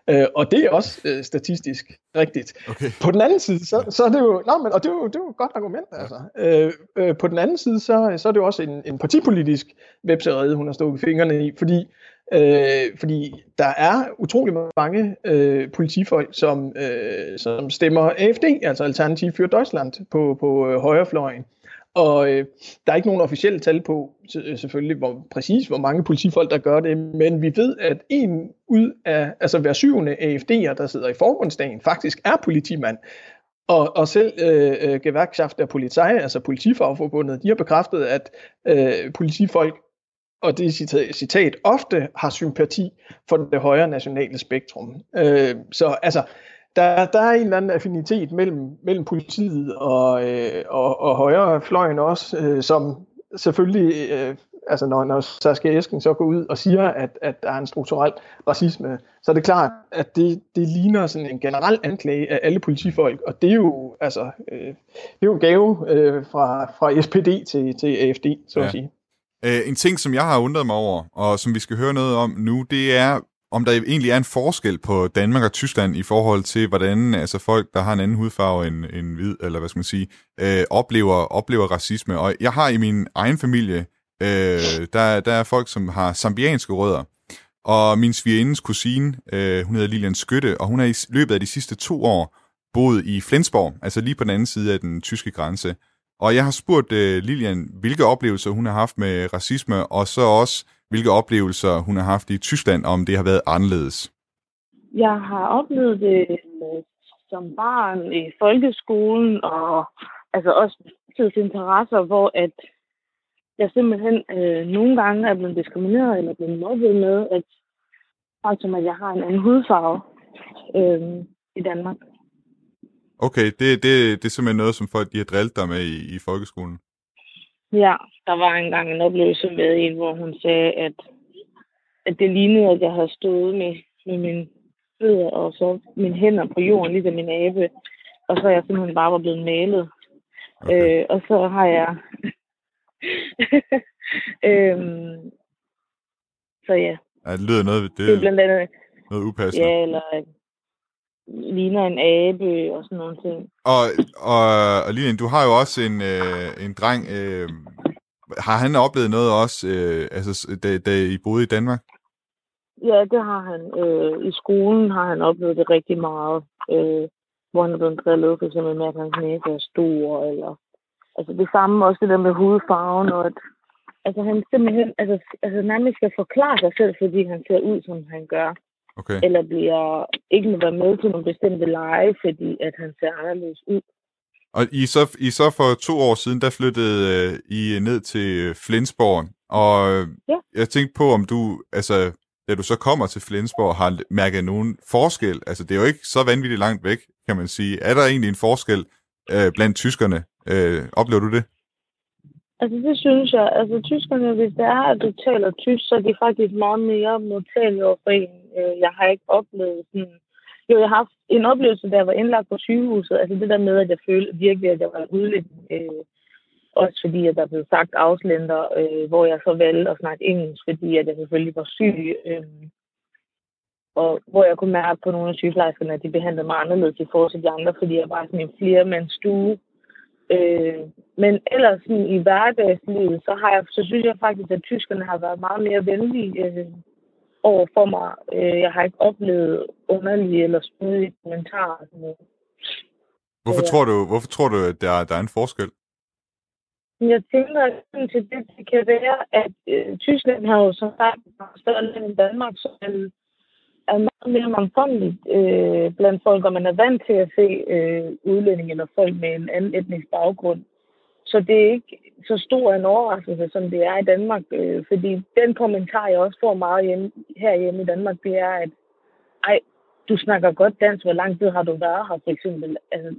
S6: Øh, og det er også øh, statistisk rigtigt. Okay. På den anden side, så, så er det jo, nej, men, og det er jo, det er jo et godt argument, altså. Øh, øh, på den anden side, så, så er det jo også en, en partipolitisk webserie, hun har stået fingrene i, fordi Øh, fordi der er utrolig mange øh, politifolk, som, øh, som stemmer AFD, altså Alternativ für Deutschland, på, på øh, højrefløjen. Og øh, der er ikke nogen officielle tal på, øh, selvfølgelig, hvor præcis hvor mange politifolk, der gør det, men vi ved, at en ud af, altså hver syvende AFD'er, der sidder i forbundsdagen, faktisk er politimand. Og, og selv øh, øh Gewerkschaft der Polizei, altså politifagforbundet, de har bekræftet, at øh, politifolk og det citat, citat, ofte har sympati for det højere nationale spektrum. Øh, så altså, der, der er en eller anden affinitet mellem, mellem politiet og, øh, og, og højre fløjen også, øh, som selvfølgelig, øh, altså når, når Saskia Esken så går ud og siger, at, at der er en strukturel racisme, så er det klart, at det, det ligner sådan en generel anklage af alle politifolk, og det er jo, altså, øh, det er jo gave øh, fra, fra SPD til, til AFD, så ja. at sige.
S4: Øh, en ting, som jeg har undret mig over, og som vi skal høre noget om nu, det er, om der egentlig er en forskel på Danmark og Tyskland i forhold til, hvordan altså folk, der har en anden hudfarve end, end hvid, eller hvad skal man sige, øh, oplever, oplever racisme. Og jeg har i min egen familie, øh, der, der er folk, som har zambianske rødder. Og min svigerindes kusine, øh, hun hedder Lilian Skytte, og hun har i løbet af de sidste to år boet i Flensborg, altså lige på den anden side af den tyske grænse. Og jeg har spurgt øh, Lilian, hvilke oplevelser hun har haft med racisme, og så også, hvilke oplevelser hun har haft i Tyskland, om det har været anderledes.
S11: Jeg har oplevet det øh, som barn i folkeskolen, og altså også interesser, hvor at jeg simpelthen øh, nogle gange er blevet diskrimineret eller blevet mobbet med, at faktum, at jeg har en anden hudfarve øh, i Danmark.
S4: Okay, det, det, det er simpelthen noget, som folk de har drillet dig med i, i folkeskolen?
S11: Ja, der var engang en oplevelse med en, hvor hun sagde, at, at det lignede, at jeg havde stået med, med mine fødder og så mine hænder på jorden, ligesom min abe. Og så er jeg simpelthen bare var blevet malet. Okay. Øh, og så har jeg... øhm, så ja.
S4: ja. det lyder noget... Det,
S11: det er blandt andet...
S4: Noget upassende.
S11: Ja, eller ligner en abe og sådan nogle ting.
S4: Og, og, og Lilian, du har jo også en, øh, en dreng. Øh, har han oplevet noget også, øh, altså, da, da I boede i Danmark?
S11: Ja, det har han. Øh, I skolen har han oplevet det rigtig meget. Øh, hvor han er blevet drillet, for eksempel med, at hans næse er stor, eller... Altså det samme også det der med hudfarven, og at altså, han simpelthen altså, altså, nærmest skal forklare sig selv, fordi han ser ud, som han gør.
S4: Okay.
S11: Eller bliver ikke må være med til nogle bestemte lege, fordi at han ser anderledes ud.
S4: Og I så, I så for to år siden, der flyttede øh, I ned til Flensborg, og
S11: ja.
S4: jeg tænkte på, om du, altså, da du så kommer til Flensborg, har mærket nogen forskel. Altså, det er jo ikke så vanvittigt langt væk, kan man sige. Er der egentlig en forskel øh, blandt tyskerne? Øh, oplever du det?
S11: Altså det synes jeg. Altså tyskerne, hvis det er, at du taler tysk, så er de faktisk meget mere modtagelige over for en. Øh, jeg har ikke oplevet sådan... Jo, jeg har haft en oplevelse, da jeg var indlagt på sygehuset. Altså det der med, at jeg følte virkelig, at jeg var udlægt. Øh, også fordi, at der blev sagt afslænder, øh, hvor jeg så valgte at snakke engelsk, fordi at jeg selvfølgelig var syg. Øh, og hvor jeg kunne mærke på nogle af sygeplejerskerne, at de behandlede mig anderledes i forhold til de andre, fordi jeg var sådan en flere mands stue. Øh, men ellers sådan, i hverdagslivet, så, har jeg, så synes jeg faktisk, at tyskerne har været meget mere venlige øh, over for mig. Øh, jeg har ikke oplevet underlige eller spydige kommentarer. Sådan
S4: Hvorfor, tror du, hvorfor tror du, at der, der er en forskel?
S11: Jeg tænker, at til det, det kan være, at øh, Tyskland har jo så sagt større land end Danmark, så er meget mere mangfoldigt øh, blandt folk, og man er vant til at se øh, udlændinge eller folk med en anden etnisk baggrund så det er ikke så stor en overraskelse, som det er i Danmark. Øh, fordi den kommentar, jeg også får meget hjemme, herhjemme i Danmark, det er, at ej, du snakker godt dansk, hvor lang tid har du været her, for eksempel? Altså,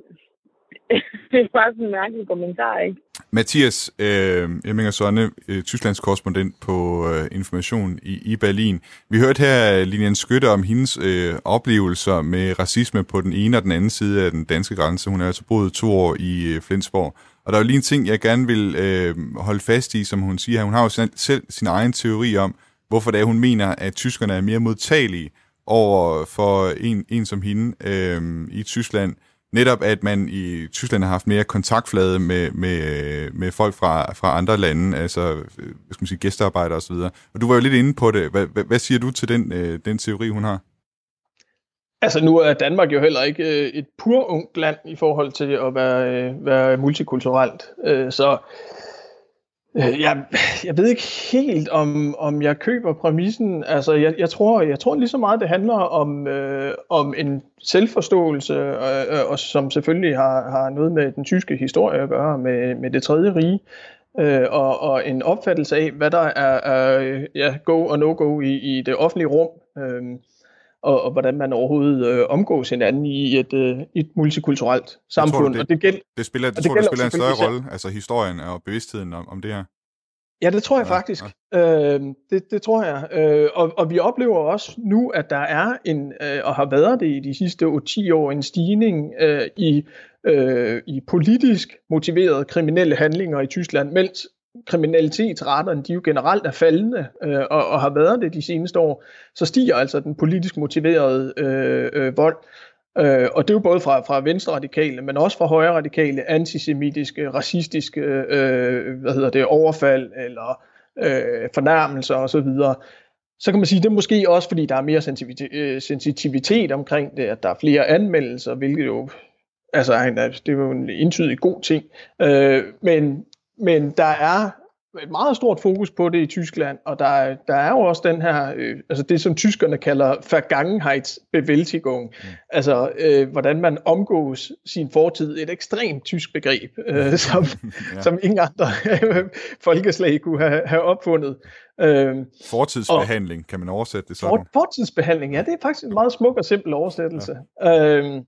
S11: det er bare sådan en mærkelig kommentar, ikke?
S4: Mathias øh, Emminger Sonne, øh, Tysklands korrespondent på øh, Information i, i Berlin. Vi hørte her Lilian Skytte om hendes øh, oplevelser med racisme på den ene og den anden side af den danske grænse. Hun er altså boet to år i øh, Flensborg. Og der er jo lige en ting, jeg gerne vil øh, holde fast i, som hun siger her. Hun har jo selv sin egen teori om, hvorfor det er, hun mener, at tyskerne er mere modtagelige over for en, en som hende øh, i Tyskland, netop at man i Tyskland har haft mere kontaktflade med, med, med folk fra, fra andre lande, altså øh, hvad skal man sige, gæstearbejdere osv. Og du var jo lidt inde på det. Hvad, hvad, hvad siger du til den, øh, den teori, hun har?
S6: Altså nu er Danmark jo heller ikke øh, et pur ungt land i forhold til at være, øh, være multikulturelt. Så Øh, jeg, jeg ved ikke helt, om, om jeg køber præmissen. Altså, jeg, jeg, tror, jeg tror lige så meget, det handler om, øh, om en selvforståelse, øh, øh, og som selvfølgelig har, har noget med den tyske historie at gøre, med, med det tredje rige, øh, og, og en opfattelse af, hvad der er, er ja, go og no-go i, i det offentlige rum. Øh, og, og hvordan man overhovedet øh, omgås hinanden i et, øh, et multikulturelt samfund.
S4: Tror det,
S6: og det, gæld,
S4: det spiller, det, det tror, det spiller en større rolle, altså historien og bevidstheden om, om det her?
S6: Ja, det tror jeg ja, faktisk. Ja. Øh, det, det tror jeg. Øh, og, og vi oplever også nu, at der er en, øh, og har været det i de sidste 10 år, en stigning øh, i, øh, i politisk motiverede kriminelle handlinger i Tyskland, mens kriminalitetsraterne, de jo generelt er faldende, øh, og, og har været det de seneste år, så stiger altså den politisk motiverede øh, øh, vold. Øh, og det er jo både fra, fra venstre radikale, men også fra højre radikale, antisemitiske, racistiske øh, hvad hedder det, overfald eller øh, fornærmelser osv. Så, så kan man sige, det er måske også, fordi der er mere øh, sensitivitet omkring det, at der er flere anmeldelser, hvilket jo altså, det er jo en entydig god ting. Øh, men, men der er et meget stort fokus på det i Tyskland, og der, der er jo også den her, øh, altså det som tyskerne kalder Vergangenheitsbewältigung, mm. altså øh, hvordan man omgås sin fortid, et ekstremt tysk begreb, øh, som, ja. som ingen andre folkeslag kunne have, have opfundet.
S4: Øh, Fortidsbehandling, og, kan man oversætte det sådan? For,
S6: fortidsbehandling, ja, det er faktisk en meget smuk og simpel oversættelse. Ja. Øh,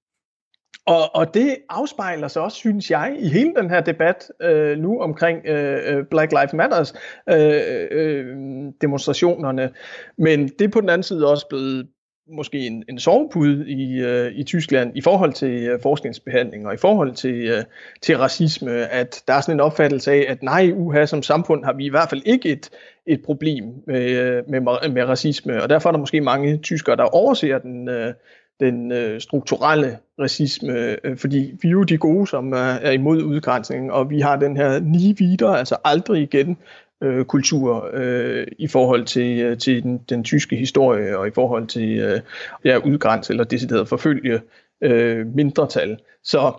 S6: og, og det afspejler sig også, synes jeg, i hele den her debat øh, nu omkring øh, øh, Black Lives Matters øh, øh, demonstrationerne. Men det er på den anden side også blevet måske en, en sovepude i, øh, i Tyskland i forhold til øh, forskningsbehandling og i forhold til, øh, til racisme, at der er sådan en opfattelse af, at nej, uha, som samfund har vi i hvert fald ikke et, et problem med, øh, med, med racisme, og derfor er der måske mange tyskere, der overser den, øh, den øh, strukturelle racisme, øh, fordi vi er jo de gode, som er, er imod udgrænsning, og vi har den her ni videre, altså aldrig igen øh, kultur øh, i forhold til, øh, til den, den tyske historie, og i forhold til øh, ja, udgræns eller decideret forfølge øh, mindretal. Så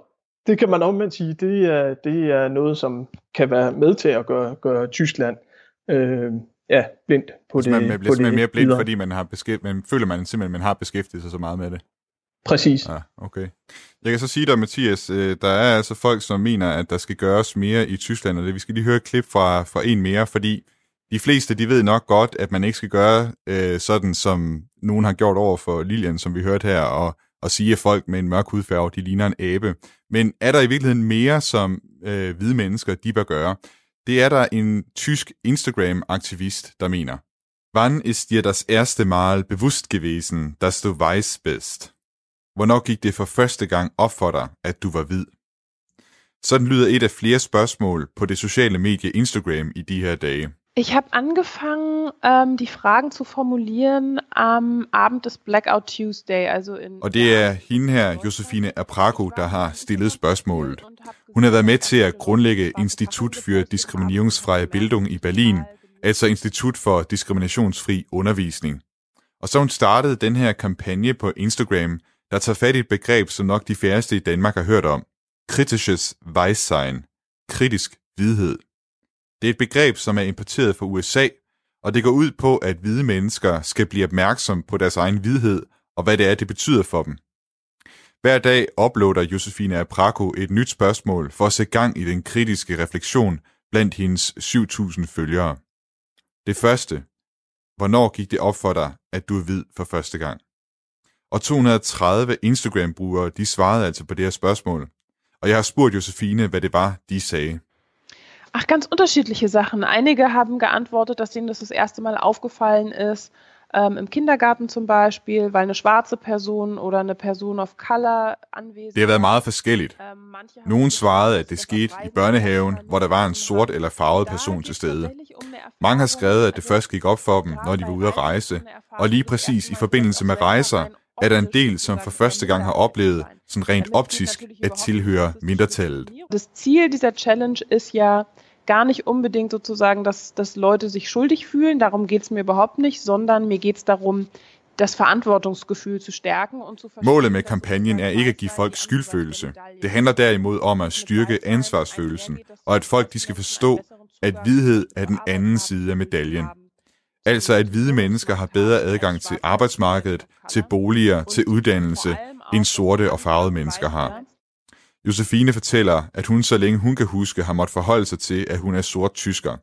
S6: det kan man omvendt sige, det er, det er noget, som kan være med til at gøre, gøre Tyskland øh, ja, blind på det.
S4: Man bliver simpelthen mere blind, videre. fordi man, har beskæft, man føler, man simpelthen man har beskæftiget sig så meget med det.
S6: Præcis.
S4: Ja, okay. Jeg kan så sige dig, Mathias, øh, der er altså folk, som mener, at der skal gøres mere i Tyskland, og det, vi skal lige høre et klip fra, fra en mere, fordi de fleste, de ved nok godt, at man ikke skal gøre øh, sådan, som nogen har gjort over for Lilian, som vi hørte her, og, og sige, at folk med en mørk hudfærge, de ligner en abe. Men er der i virkeligheden mere, som øh, hvide mennesker, de bør gøre? Det er der en tysk Instagram-aktivist, der mener. Wann ist dir das erste Mal bewusst gewesen, dass du weiß bist? Hvornår gik det for første gang op for dig, at du var hvid? Sådan lyder et af flere spørgsmål på det sociale medie Instagram i de her dage.
S12: Ich habe angefangen, ähm, die Fragen zu formulieren am Abend des Blackout Tuesday, also in
S4: Og det er hende her, Josefine Apraco, der har stillet spørgsmålet. Hun har været med til at grundlægge Institut for Diskriminierungsfreie Bildung i Berlin, altså Institut for Diskriminationsfri Undervisning. Og så hun startede den her kampagne på Instagram, der tager fat i et begreb, som nok de færreste i Danmark har hørt om. Kritisches Weissein. Kritisk hvidhed. Det er et begreb, som er importeret fra USA, og det går ud på, at hvide mennesker skal blive opmærksom på deres egen hvidhed, og hvad det er, det betyder for dem. Hver dag uploader Josefine Apraco et nyt spørgsmål for at sætte gang i den kritiske refleksion blandt hendes 7.000 følgere. Det første. Hvornår gik det op for dig, at du er hvid for første gang? Og 230 Instagram-brugere, de svarede altså på det her spørgsmål. Og jeg har spurgt Josefine, hvad det var, de sagde.
S12: Ach, ganz unterschiedliche Sachen. Einige haben geantwortet, dass ihnen das das erste Mal aufgefallen ist, ähm, im Kindergarten zum Beispiel, weil eine schwarze Person oder eine Person of color anwesend
S4: Det har været meget forskelligt. Nogen svarede, at det skete i børnehaven, hvor der var en sort eller farvet person til stede. Mange har skrevet, at det først gik op for dem, når de var ude at rejse. Og lige præcis i forbindelse med rejser, er der en del, som for første gang har oplevet, sådan rent optisk, at tilhøre mindretallet.
S12: Das Ziel dieser Challenge ist ja, gar nicht unbedingt sozusagen, dass, dass Leute sich schuldig fühlen, darum geht es mir überhaupt nicht, sondern mir geht es darum, das Verantwortungsgefühl zu stärken und zu
S4: Målet med kampagnen er ikke at give folk skyldfølelse. Det handler derimod om at styrke ansvarsfølelsen, og at folk de skal forstå, at vidhed er den anden side af medaljen. Altså at hvide mennesker har bedre adgang til arbejdsmarkedet, til boliger, til uddannelse, end sorte og farvede mennesker har. Josefine fortæller, at hun så længe hun kan huske har måttet forholde sig til, at hun er sort tysker.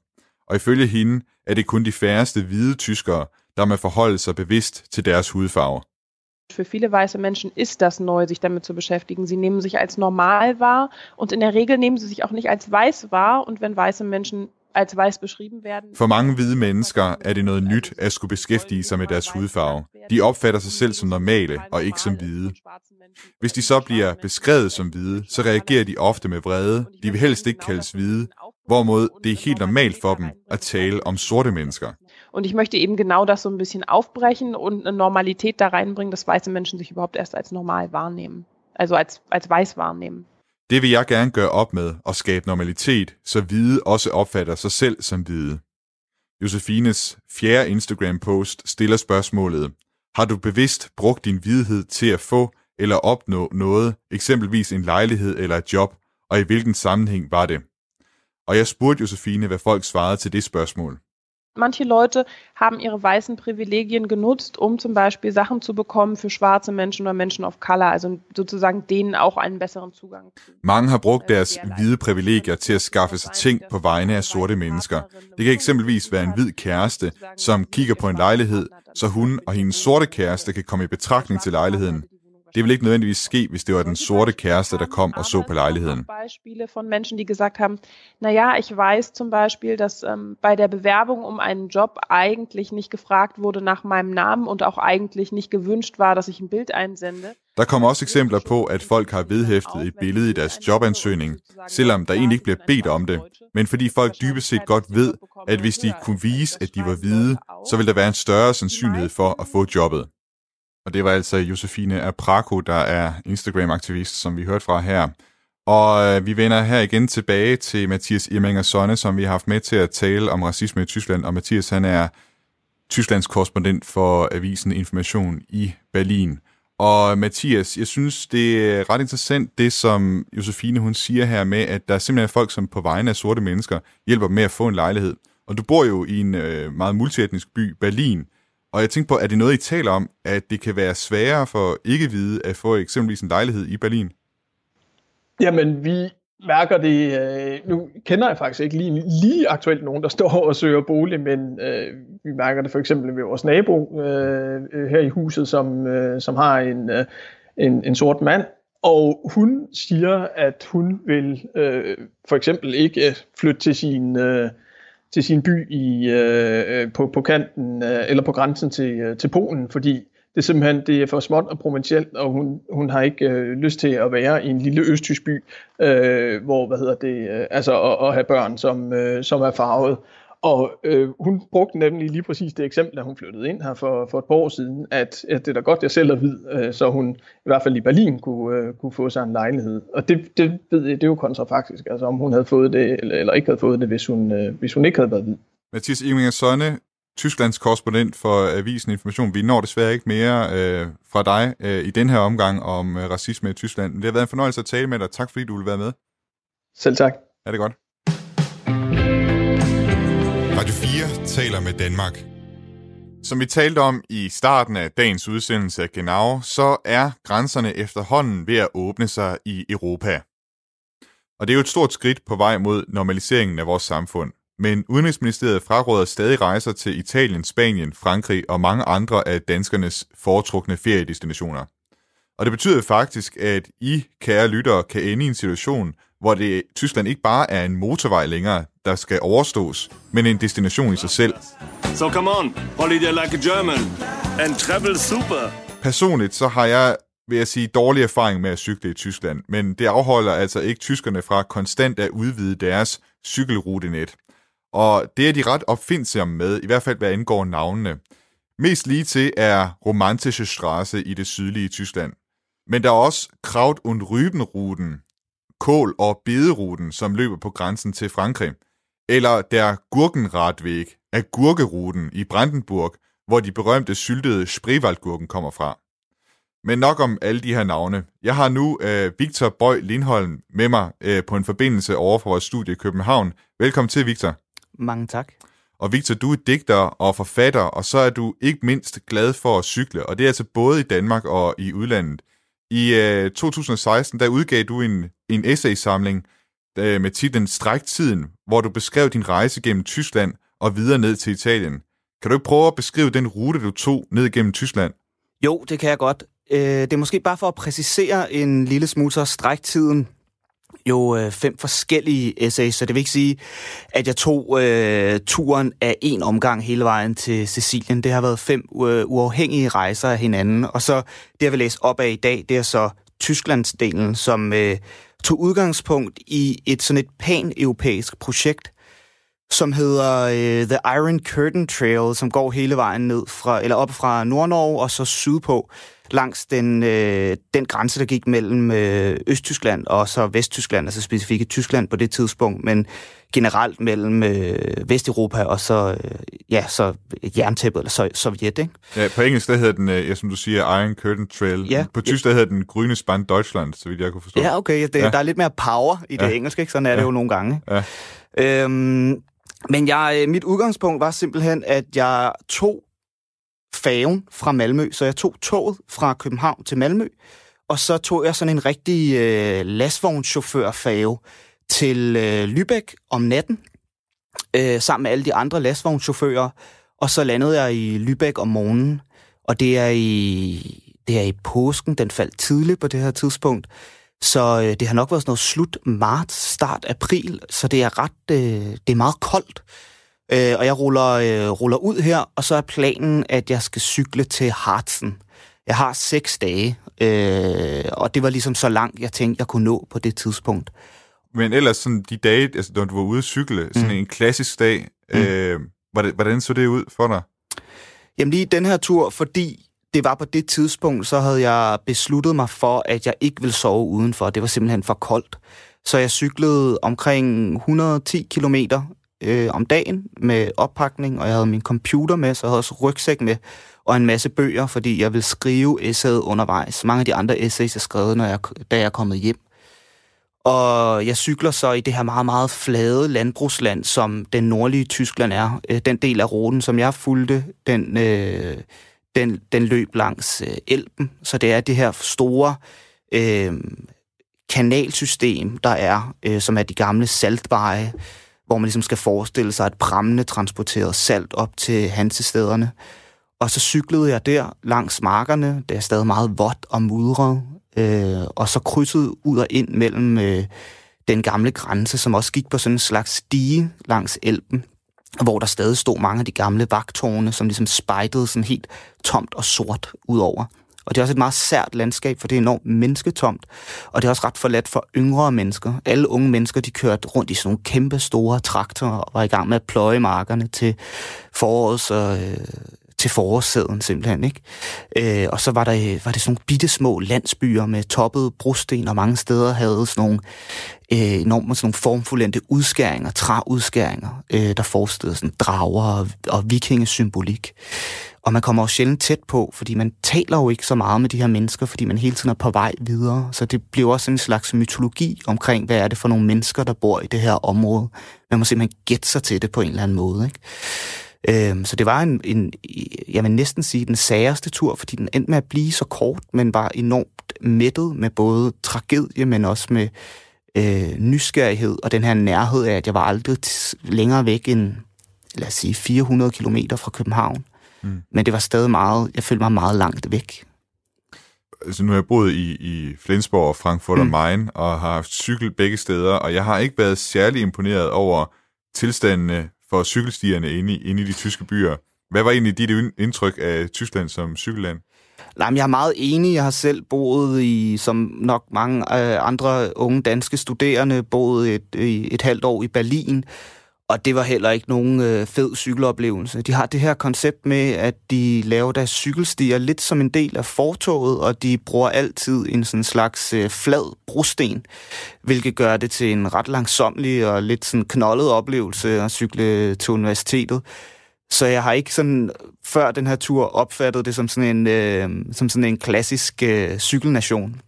S4: Og ifølge hende er det kun de færreste hvide tyskere, der må forholde sig bevidst til deres hudfarve.
S12: Für viele weiße Menschen ist das neu, sich damit zu beschäftigen. Sie nehmen sich als normal wahr und in der Regel nehmen sie sich auch nicht als weiß wahr. Und wenn weiße Menschen als weiß beschrieben werden.
S4: For mange hvide mennesker er det noget nyt at skulle beskæftige sig med deres hudfarve. De opfatter sig selv som normale og ikke som hvide. Hvis de så bliver beskrevet som hvide, så reagerer de ofte med vrede. De vil helst ikke kaldes hvide, hvorimod det er helt normalt for dem at tale om sorte mennesker.
S12: Und ich möchte eben genau das so ein bisschen aufbrechen und eine Normalität da reinbringen, dass weiße Menschen sich überhaupt erst als normal wahrnehmen. Also als, als weiß wahrnehmen.
S4: Det vil jeg gerne gøre op med og skabe normalitet, så hvide også opfatter sig selv som hvide. Josefines fjerde Instagram-post stiller spørgsmålet, har du bevidst brugt din hvidhed til at få eller opnå noget, eksempelvis en lejlighed eller et job, og i hvilken sammenhæng var det? Og jeg spurgte Josefine, hvad folk svarede til det spørgsmål.
S12: Manche Leute haben ihre weißen Privilegien genutzt, um zum Beispiel Sachen zu bekommen für schwarze Menschen oder Menschen of Color, also sozusagen denen auch einen besseren Zugang zu.
S4: Mange har brugt deres hvide privilegier til at skaffe sig ting på vegne af sorte mennesker. Det kan eksempelvis være en hvid kæreste, som kigger på en lejlighed, så hun og hendes sorte kæreste kan komme i betragtning til lejligheden. Det vil ikke nødvendigvis ske, hvis det var den sorte Kæreste, der kom og så på lejligheden.
S12: Beispiele von Menschen, die gesagt haben, naja, ich weiß zum Beispiel, dass ähm, bei der Bewerbung um einen Job eigentlich nicht gefragt wurde nach meinem Namen und auch eigentlich nicht gewünscht war, dass ich ein Bild einsende.
S4: Der kommer også eksempler på, at folk har vedhæftet et billede i deres jobansøgning, selvom der egentlig ikke bliver bedt om det, men fordi folk dybest set godt ved, at hvis de kunne vise, at de var hvide, så vil der være en større sandsynlighed for at få jobbet. Og det var altså Josefine Apraco, der er Instagram-aktivist, som vi hørte fra her. Og øh, vi vender her igen tilbage til Mathias Irminger Sonne, som vi har haft med til at tale om racisme i Tyskland. Og Mathias, han er Tysklands korrespondent for avisen Information i Berlin. Og Mathias, jeg synes, det er ret interessant, det som Josefine hun siger her med, at der er simpelthen folk, som på vegne af sorte mennesker hjælper med at få en lejlighed. Og du bor jo i en øh, meget multietnisk by, Berlin. Og jeg tænkte på, er det noget, I taler om, at det kan være sværere for ikke-hvide at få eksempelvis en lejlighed i Berlin?
S6: Jamen, vi mærker det, øh, nu kender jeg faktisk ikke lige, lige aktuelt nogen, der står og søger bolig, men øh, vi mærker det for eksempel ved vores nabo øh, øh, her i huset, som, øh, som har en, øh, en, en sort mand, og hun siger, at hun vil øh, for eksempel ikke flytte til sin, øh, til sin by i, øh, øh, på, på kanten øh, eller på grænsen til, øh, til Polen, fordi det er simpelthen det er for småt og provincielt, og hun, hun har ikke øh, lyst til at være i en lille østtysk by, øh, hvor hvad hedder det, øh, altså at, at have børn, som, øh, som er farvet. Og øh, hun brugte nemlig lige præcis det eksempel, da hun flyttede ind her for, for et par år siden, at, at det er da godt, jeg selv er hvid, øh, så hun i hvert fald i Berlin kunne, øh, kunne få sig en lejlighed. Og det, det ved jeg, det er jo kontrafaktisk, altså om hun havde fået det, eller, eller ikke havde fået det, hvis hun, øh, hvis hun ikke havde været hvid.
S4: Mathias Inginger Sonne, Tysklands korrespondent for Avisen Information. Vi når desværre ikke mere øh, fra dig øh, i den her omgang om øh, racisme i Tyskland. Det har været en fornøjelse at tale med dig. Tak fordi du vil være med.
S6: Selv tak.
S4: Er det godt. 4 taler med Danmark. Som vi talte om i starten af dagens udsendelse af Genau, så er grænserne efterhånden ved at åbne sig i Europa. Og det er jo et stort skridt på vej mod normaliseringen af vores samfund. Men Udenrigsministeriet fraråder stadig rejser til Italien, Spanien, Frankrig og mange andre af danskernes foretrukne feriedestinationer. Og det betyder faktisk, at I, kære lyttere, kan ende i en situation, hvor det Tyskland ikke bare er en motorvej længere, der skal overstås, men en destination i sig selv.
S13: So come on, holiday like a German and travel super.
S4: Personligt så har jeg, vil jeg sige, dårlig erfaring med at cykle i Tyskland, men det afholder altså ikke tyskerne fra konstant at udvide deres cykelrutenet. Og det er de ret opfindsomme med, i hvert fald hvad angår navnene. Mest lige til er Romantische Straße i det sydlige Tyskland. Men der er også Kraut- und Rübenruten, kål- og bederuten, som løber på grænsen til Frankrig. Eller der Gurkenradweg af Gurkeruten i Brandenburg, hvor de berømte syltede Spreewaldgurken kommer fra. Men nok om alle de her navne. Jeg har nu øh, Victor Bøj Lindholm med mig øh, på en forbindelse over for vores studie i København. Velkommen til, Victor.
S14: Mange tak.
S4: Og Victor, du er digter og forfatter, og så er du ikke mindst glad for at cykle, og det er altså både i Danmark og i udlandet. I øh, 2016, der udgav du en, en essaysamling øh, med titlen Stræk tiden, hvor du beskrev din rejse gennem Tyskland og videre ned til Italien. Kan du ikke prøve at beskrive den rute, du tog ned gennem Tyskland?
S14: Jo, det kan jeg godt. Øh, det er måske bare for at præcisere en lille smule, så stræktiden jo øh, fem forskellige essays, så det vil ikke sige, at jeg tog øh, turen af en omgang hele vejen til Sicilien. Det har været fem øh, uafhængige rejser af hinanden, og så det, jeg vil læse op af i dag, det er så Tysklandsdelen, som øh, tog udgangspunkt i et sådan et pan-europæisk projekt, som hedder øh, The Iron Curtain Trail, som går hele vejen ned fra, eller op fra Nordnorge og så sydpå langs den, øh, den grænse, der gik mellem øh, Østtyskland og så Vesttyskland, altså specifikt Tyskland på det tidspunkt, men generelt mellem øh, Vesteuropa og så, øh, ja, så jerntæppet, eller så, Sovjet, ikke?
S4: Ja, på engelsk, der hedder den, øh, ja, som du siger, Iron Curtain Trail.
S14: Ja.
S4: På tysk, der hedder den Grüne Span Deutschland, så vidt jeg kunne forstå.
S14: Ja, okay, det, ja. der er lidt mere power i det ja. engelske, ikke? Sådan er ja. det jo nogle gange.
S4: Ja.
S14: Øhm, men jeg, øh, mit udgangspunkt var simpelthen, at jeg tog færgen fra Malmø, så jeg tog toget fra København til Malmø, og så tog jeg sådan en rigtig øh, lastvognschaufførfærge til øh, Lübeck om natten, øh, sammen med alle de andre lastvognschauffører, og så landede jeg i Lübeck om morgenen, og det er i, det er i påsken, den faldt tidligt på det her tidspunkt, så øh, det har nok været sådan noget slut marts, start april, så det er ret, øh, det er meget koldt. Øh, og jeg ruller, øh, ruller ud her, og så er planen, at jeg skal cykle til Harzen. Jeg har seks dage, øh, og det var ligesom så langt, jeg tænkte, jeg kunne nå på det tidspunkt.
S4: Men ellers sådan de dage, altså når du var ude at cykle, sådan mm. en klassisk dag, mm. øh, hvordan, hvordan så det ud for dig?
S14: Jamen lige den her tur, fordi det var på det tidspunkt, så havde jeg besluttet mig for, at jeg ikke ville sove udenfor. Det var simpelthen for koldt. Så jeg cyklede omkring 110 km øh, om dagen med oppakning, og jeg havde min computer med, så jeg havde også rygsæk med, og en masse bøger, fordi jeg ville skrive essayet undervejs. Mange af de andre essays jeg skrev, når jeg, da jeg er kommet hjem. Og jeg cykler så i det her meget, meget flade landbrugsland, som den nordlige Tyskland er. Øh, den del af ruten, som jeg fulgte, den, øh, den, den løb langs øh, Elben. Så det er det her store øh, kanalsystem, der er, øh, som er de gamle saltveje, hvor man ligesom skal forestille sig, at prammene transporterede salt op til hansestederne. Og så cyklede jeg der langs markerne, det er stadig meget vådt og mudret, øh, og så krydsede ud og ind mellem øh, den gamle grænse, som også gik på sådan en slags stige langs Elben, hvor der stadig stod mange af de gamle vagtårne, som ligesom spejtede sådan helt tomt og sort ud over. Og det er også et meget sært landskab, for det er enormt mennesketomt. Og det er også ret forladt for yngre mennesker. Alle unge mennesker, de kørte rundt i sådan nogle kæmpe store traktorer og var i gang med at pløje markerne til forårets øh, til forårssæden simpelthen. Ikke? Øh, og så var, der, var det sådan nogle bitte små landsbyer med toppede brosten, og mange steder havde sådan nogle øh, enormt sådan nogle formfuldendte udskæringer, træudskæringer, øh, der forestillede sådan drager og, og vikingesymbolik. Og man kommer jo sjældent tæt på, fordi man taler jo ikke så meget med de her mennesker, fordi man hele tiden er på vej videre. Så det bliver også en slags mytologi omkring, hvad er det for nogle mennesker, der bor i det her område. Man må simpelthen gætte sig til det på en eller anden måde. Ikke? Øhm, så det var en, en, jeg vil næsten sige, den særeste tur, fordi den endte med at blive så kort, men var enormt mættet med både tragedie, men også med øh, nysgerrighed og den her nærhed af, at jeg var aldrig længere væk end, lad os sige, 400 kilometer fra København. Mm. Men det var stadig meget, jeg følte mig meget langt væk.
S4: Altså, nu har jeg boet i, i Flensborg og Frankfurt mm. og Main, og har haft cykel begge steder, og jeg har ikke været særlig imponeret over tilstandene for cykelstierne inde i, inde i de tyske byer. Hvad var egentlig dit indtryk af Tyskland som cykelland?
S14: Nej, men jeg er meget enig. Jeg har selv boet i, som nok mange øh, andre unge danske studerende, boet et, et halvt år i Berlin, og det var heller ikke nogen øh, fed cykeloplevelse. De har det her koncept med, at de laver deres cykelstier lidt som en del af fortoget, og de bruger altid en sådan slags øh, flad brosten, hvilket gør det til en ret langsomlig og lidt sådan knoldet oplevelse at cykle til universitetet. Så jeg har ikke sådan før den her tur opfattet det som sådan en, øh, som sådan en klassisk øh, cykelnation.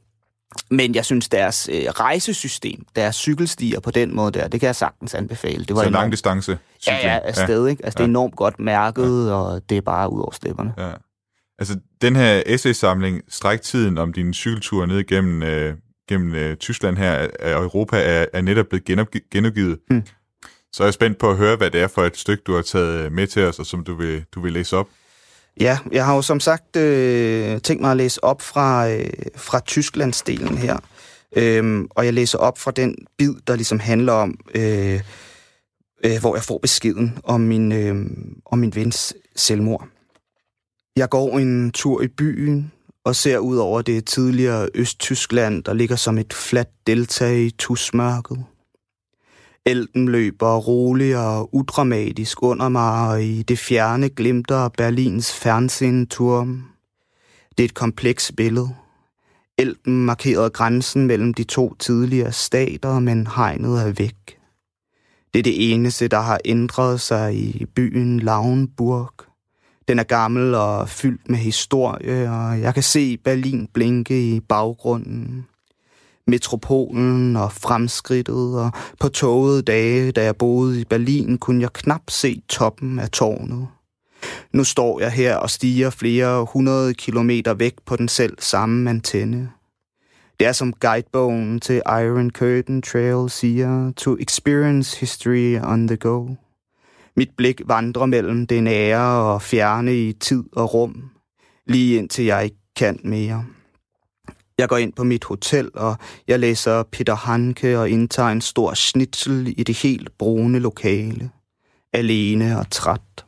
S14: Men jeg synes, deres øh, rejsesystem, deres cykelstier på den måde der, det kan jeg sagtens anbefale. Det
S4: var Så lang distance
S14: cykling. Ja, ja, afsted, ja. ikke? Altså, ja. det er enormt godt mærket, ja. og det er bare ud over stepperne. Ja.
S4: Altså, den her essay-samling, Stræktiden om din cykeltur ned gennem, øh, gennem øh, Tyskland her, og Europa, er, er netop blevet genopgivet. Hmm. Så er jeg spændt på at høre, hvad det er for et stykke, du har taget med til os, og som du vil, du vil læse op.
S14: Ja, jeg har jo som sagt øh, tænkt mig at læse op fra, øh, fra Tysklandsdelen her. Øhm, og jeg læser op fra den bid, der ligesom handler om, øh, øh, hvor jeg får beskeden om min, øh, om min vens selvmord. Jeg går en tur i byen og ser ud over det tidligere Østtyskland, der ligger som et fladt delta i tusmørket. Elden løber rolig og udramatisk under mig, og i det fjerne glimter Berlins Fernsehturm. Det er et komplekst billede. Elden markerede grænsen mellem de to tidligere stater, men hegnet er væk. Det er det eneste, der har ændret sig i byen Lauenburg. Den er gammel og fyldt med historie, og jeg kan se Berlin blinke i baggrunden metropolen og fremskridtet, og på togede dage, da jeg boede i Berlin, kunne jeg knap se toppen af tårnet. Nu står jeg her og stiger flere hundrede kilometer væk på den selv samme antenne. Det er som guidebogen til Iron Curtain Trail siger, to experience history on the go. Mit blik vandrer mellem det nære og fjerne i tid og rum, lige indtil jeg ikke kan mere. Jeg går ind på mit hotel, og jeg læser Peter Hanke og indtager en stor schnitzel i det helt brune lokale. Alene og træt.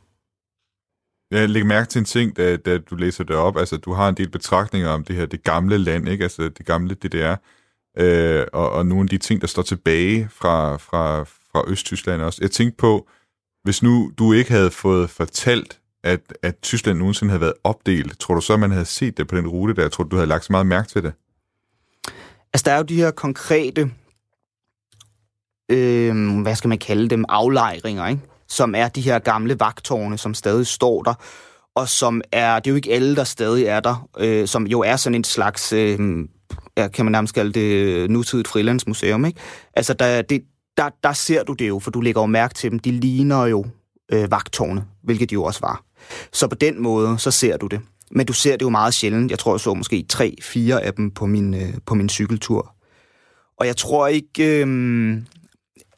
S4: Jeg lægger mærke til en ting, da, da du læser det op. Altså, du har en del betragtninger om det her, det gamle land, ikke? Altså, det gamle DDR. Øh, og, og nogle af de ting, der står tilbage fra, fra, fra Østtyskland også. Jeg tænkte på, hvis nu du ikke havde fået fortalt at, at Tyskland nogensinde havde været opdelt, tror du så, at man havde set det på den rute der? Tror du, du havde lagt så meget mærke til det?
S14: Altså, der er jo de her konkrete, øh, hvad skal man kalde dem, aflejringer, ikke? som er de her gamle vagtårne, som stadig står der, og som er, det er jo ikke alle, der stadig er der, øh, som jo er sådan en slags, øh, kan man nærmest kalde det, øh, nutidigt frilandsmuseum, ikke? Altså, der, det, der, der ser du det jo, for du lægger jo mærke til dem, de ligner jo øh, vagtårne, hvilket de jo også var. Så på den måde, så ser du det. Men du ser det jo meget sjældent. Jeg tror, jeg så måske tre, fire af dem på min, øh, på min cykeltur. Og jeg tror ikke... Øh,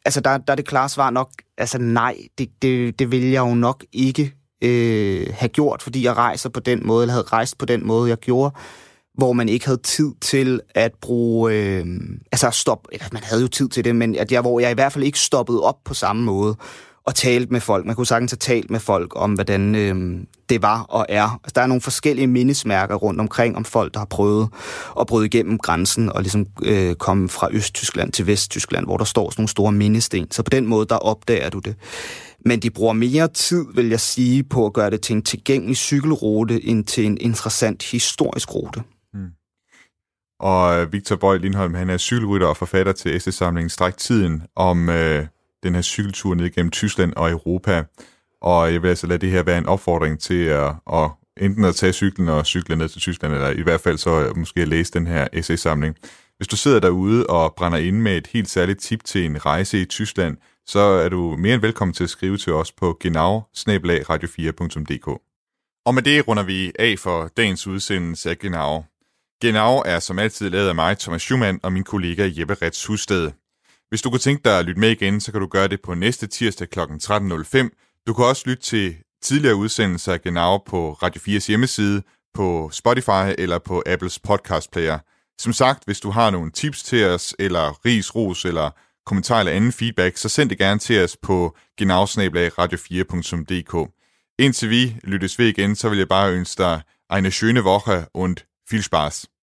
S14: altså, der, der er det klare svar nok... Altså, nej, det, det, det vil jeg jo nok ikke øh, have gjort, fordi jeg rejser på den måde, eller havde rejst på den måde, jeg gjorde, hvor man ikke havde tid til at bruge... Øh, altså, stop. Eller, man havde jo tid til det, men at jeg, hvor jeg i hvert fald ikke stoppede op på samme måde og talt med folk. Man kunne sagtens have talt med folk om, hvordan øh, det var og er. Altså, der er nogle forskellige mindesmærker rundt omkring om folk, der har prøvet at bryde igennem grænsen og ligesom øh, komme fra Østtyskland til Vesttyskland, hvor der står sådan nogle store mindesten. Så på den måde, der opdager du det. Men de bruger mere tid, vil jeg sige, på at gøre det til en tilgængelig cykelrute, end til en interessant historisk rute. Mm.
S4: Og øh, Victor Bøj Lindholm, han er cykelrytter og forfatter til essaysamlingen Stræk Tiden om øh, den her cykeltur ned gennem Tyskland og Europa. Og jeg vil altså lade det her være en opfordring til at, at enten at tage cyklen og cykle ned til Tyskland, eller i hvert fald så øh, måske at læse den her essay-samling. Hvis du sidder derude og brænder ind med et helt særligt tip til en rejse i Tyskland, så er du mere end velkommen til at skrive til os på genau radio4.dk. Og med det runder vi af for dagens udsendelse af Genau. Genau er som altid lavet af mig, Thomas Schumann, og min kollega Jeppe Rets Husted. Hvis du kunne tænke dig at lytte med igen, så kan du gøre det på næste tirsdag kl. 13.05. Du kan også lytte til tidligere udsendelser af Genau på Radio 4's hjemmeside, på Spotify eller på Apples podcast player. Som sagt, hvis du har nogle tips til os, eller ris, ros, eller kommentar eller anden feedback, så send det gerne til os på genau radio4.dk. Indtil vi lyttes ved igen, så vil jeg bare ønske dig eine schöne Woche und viel Spaß.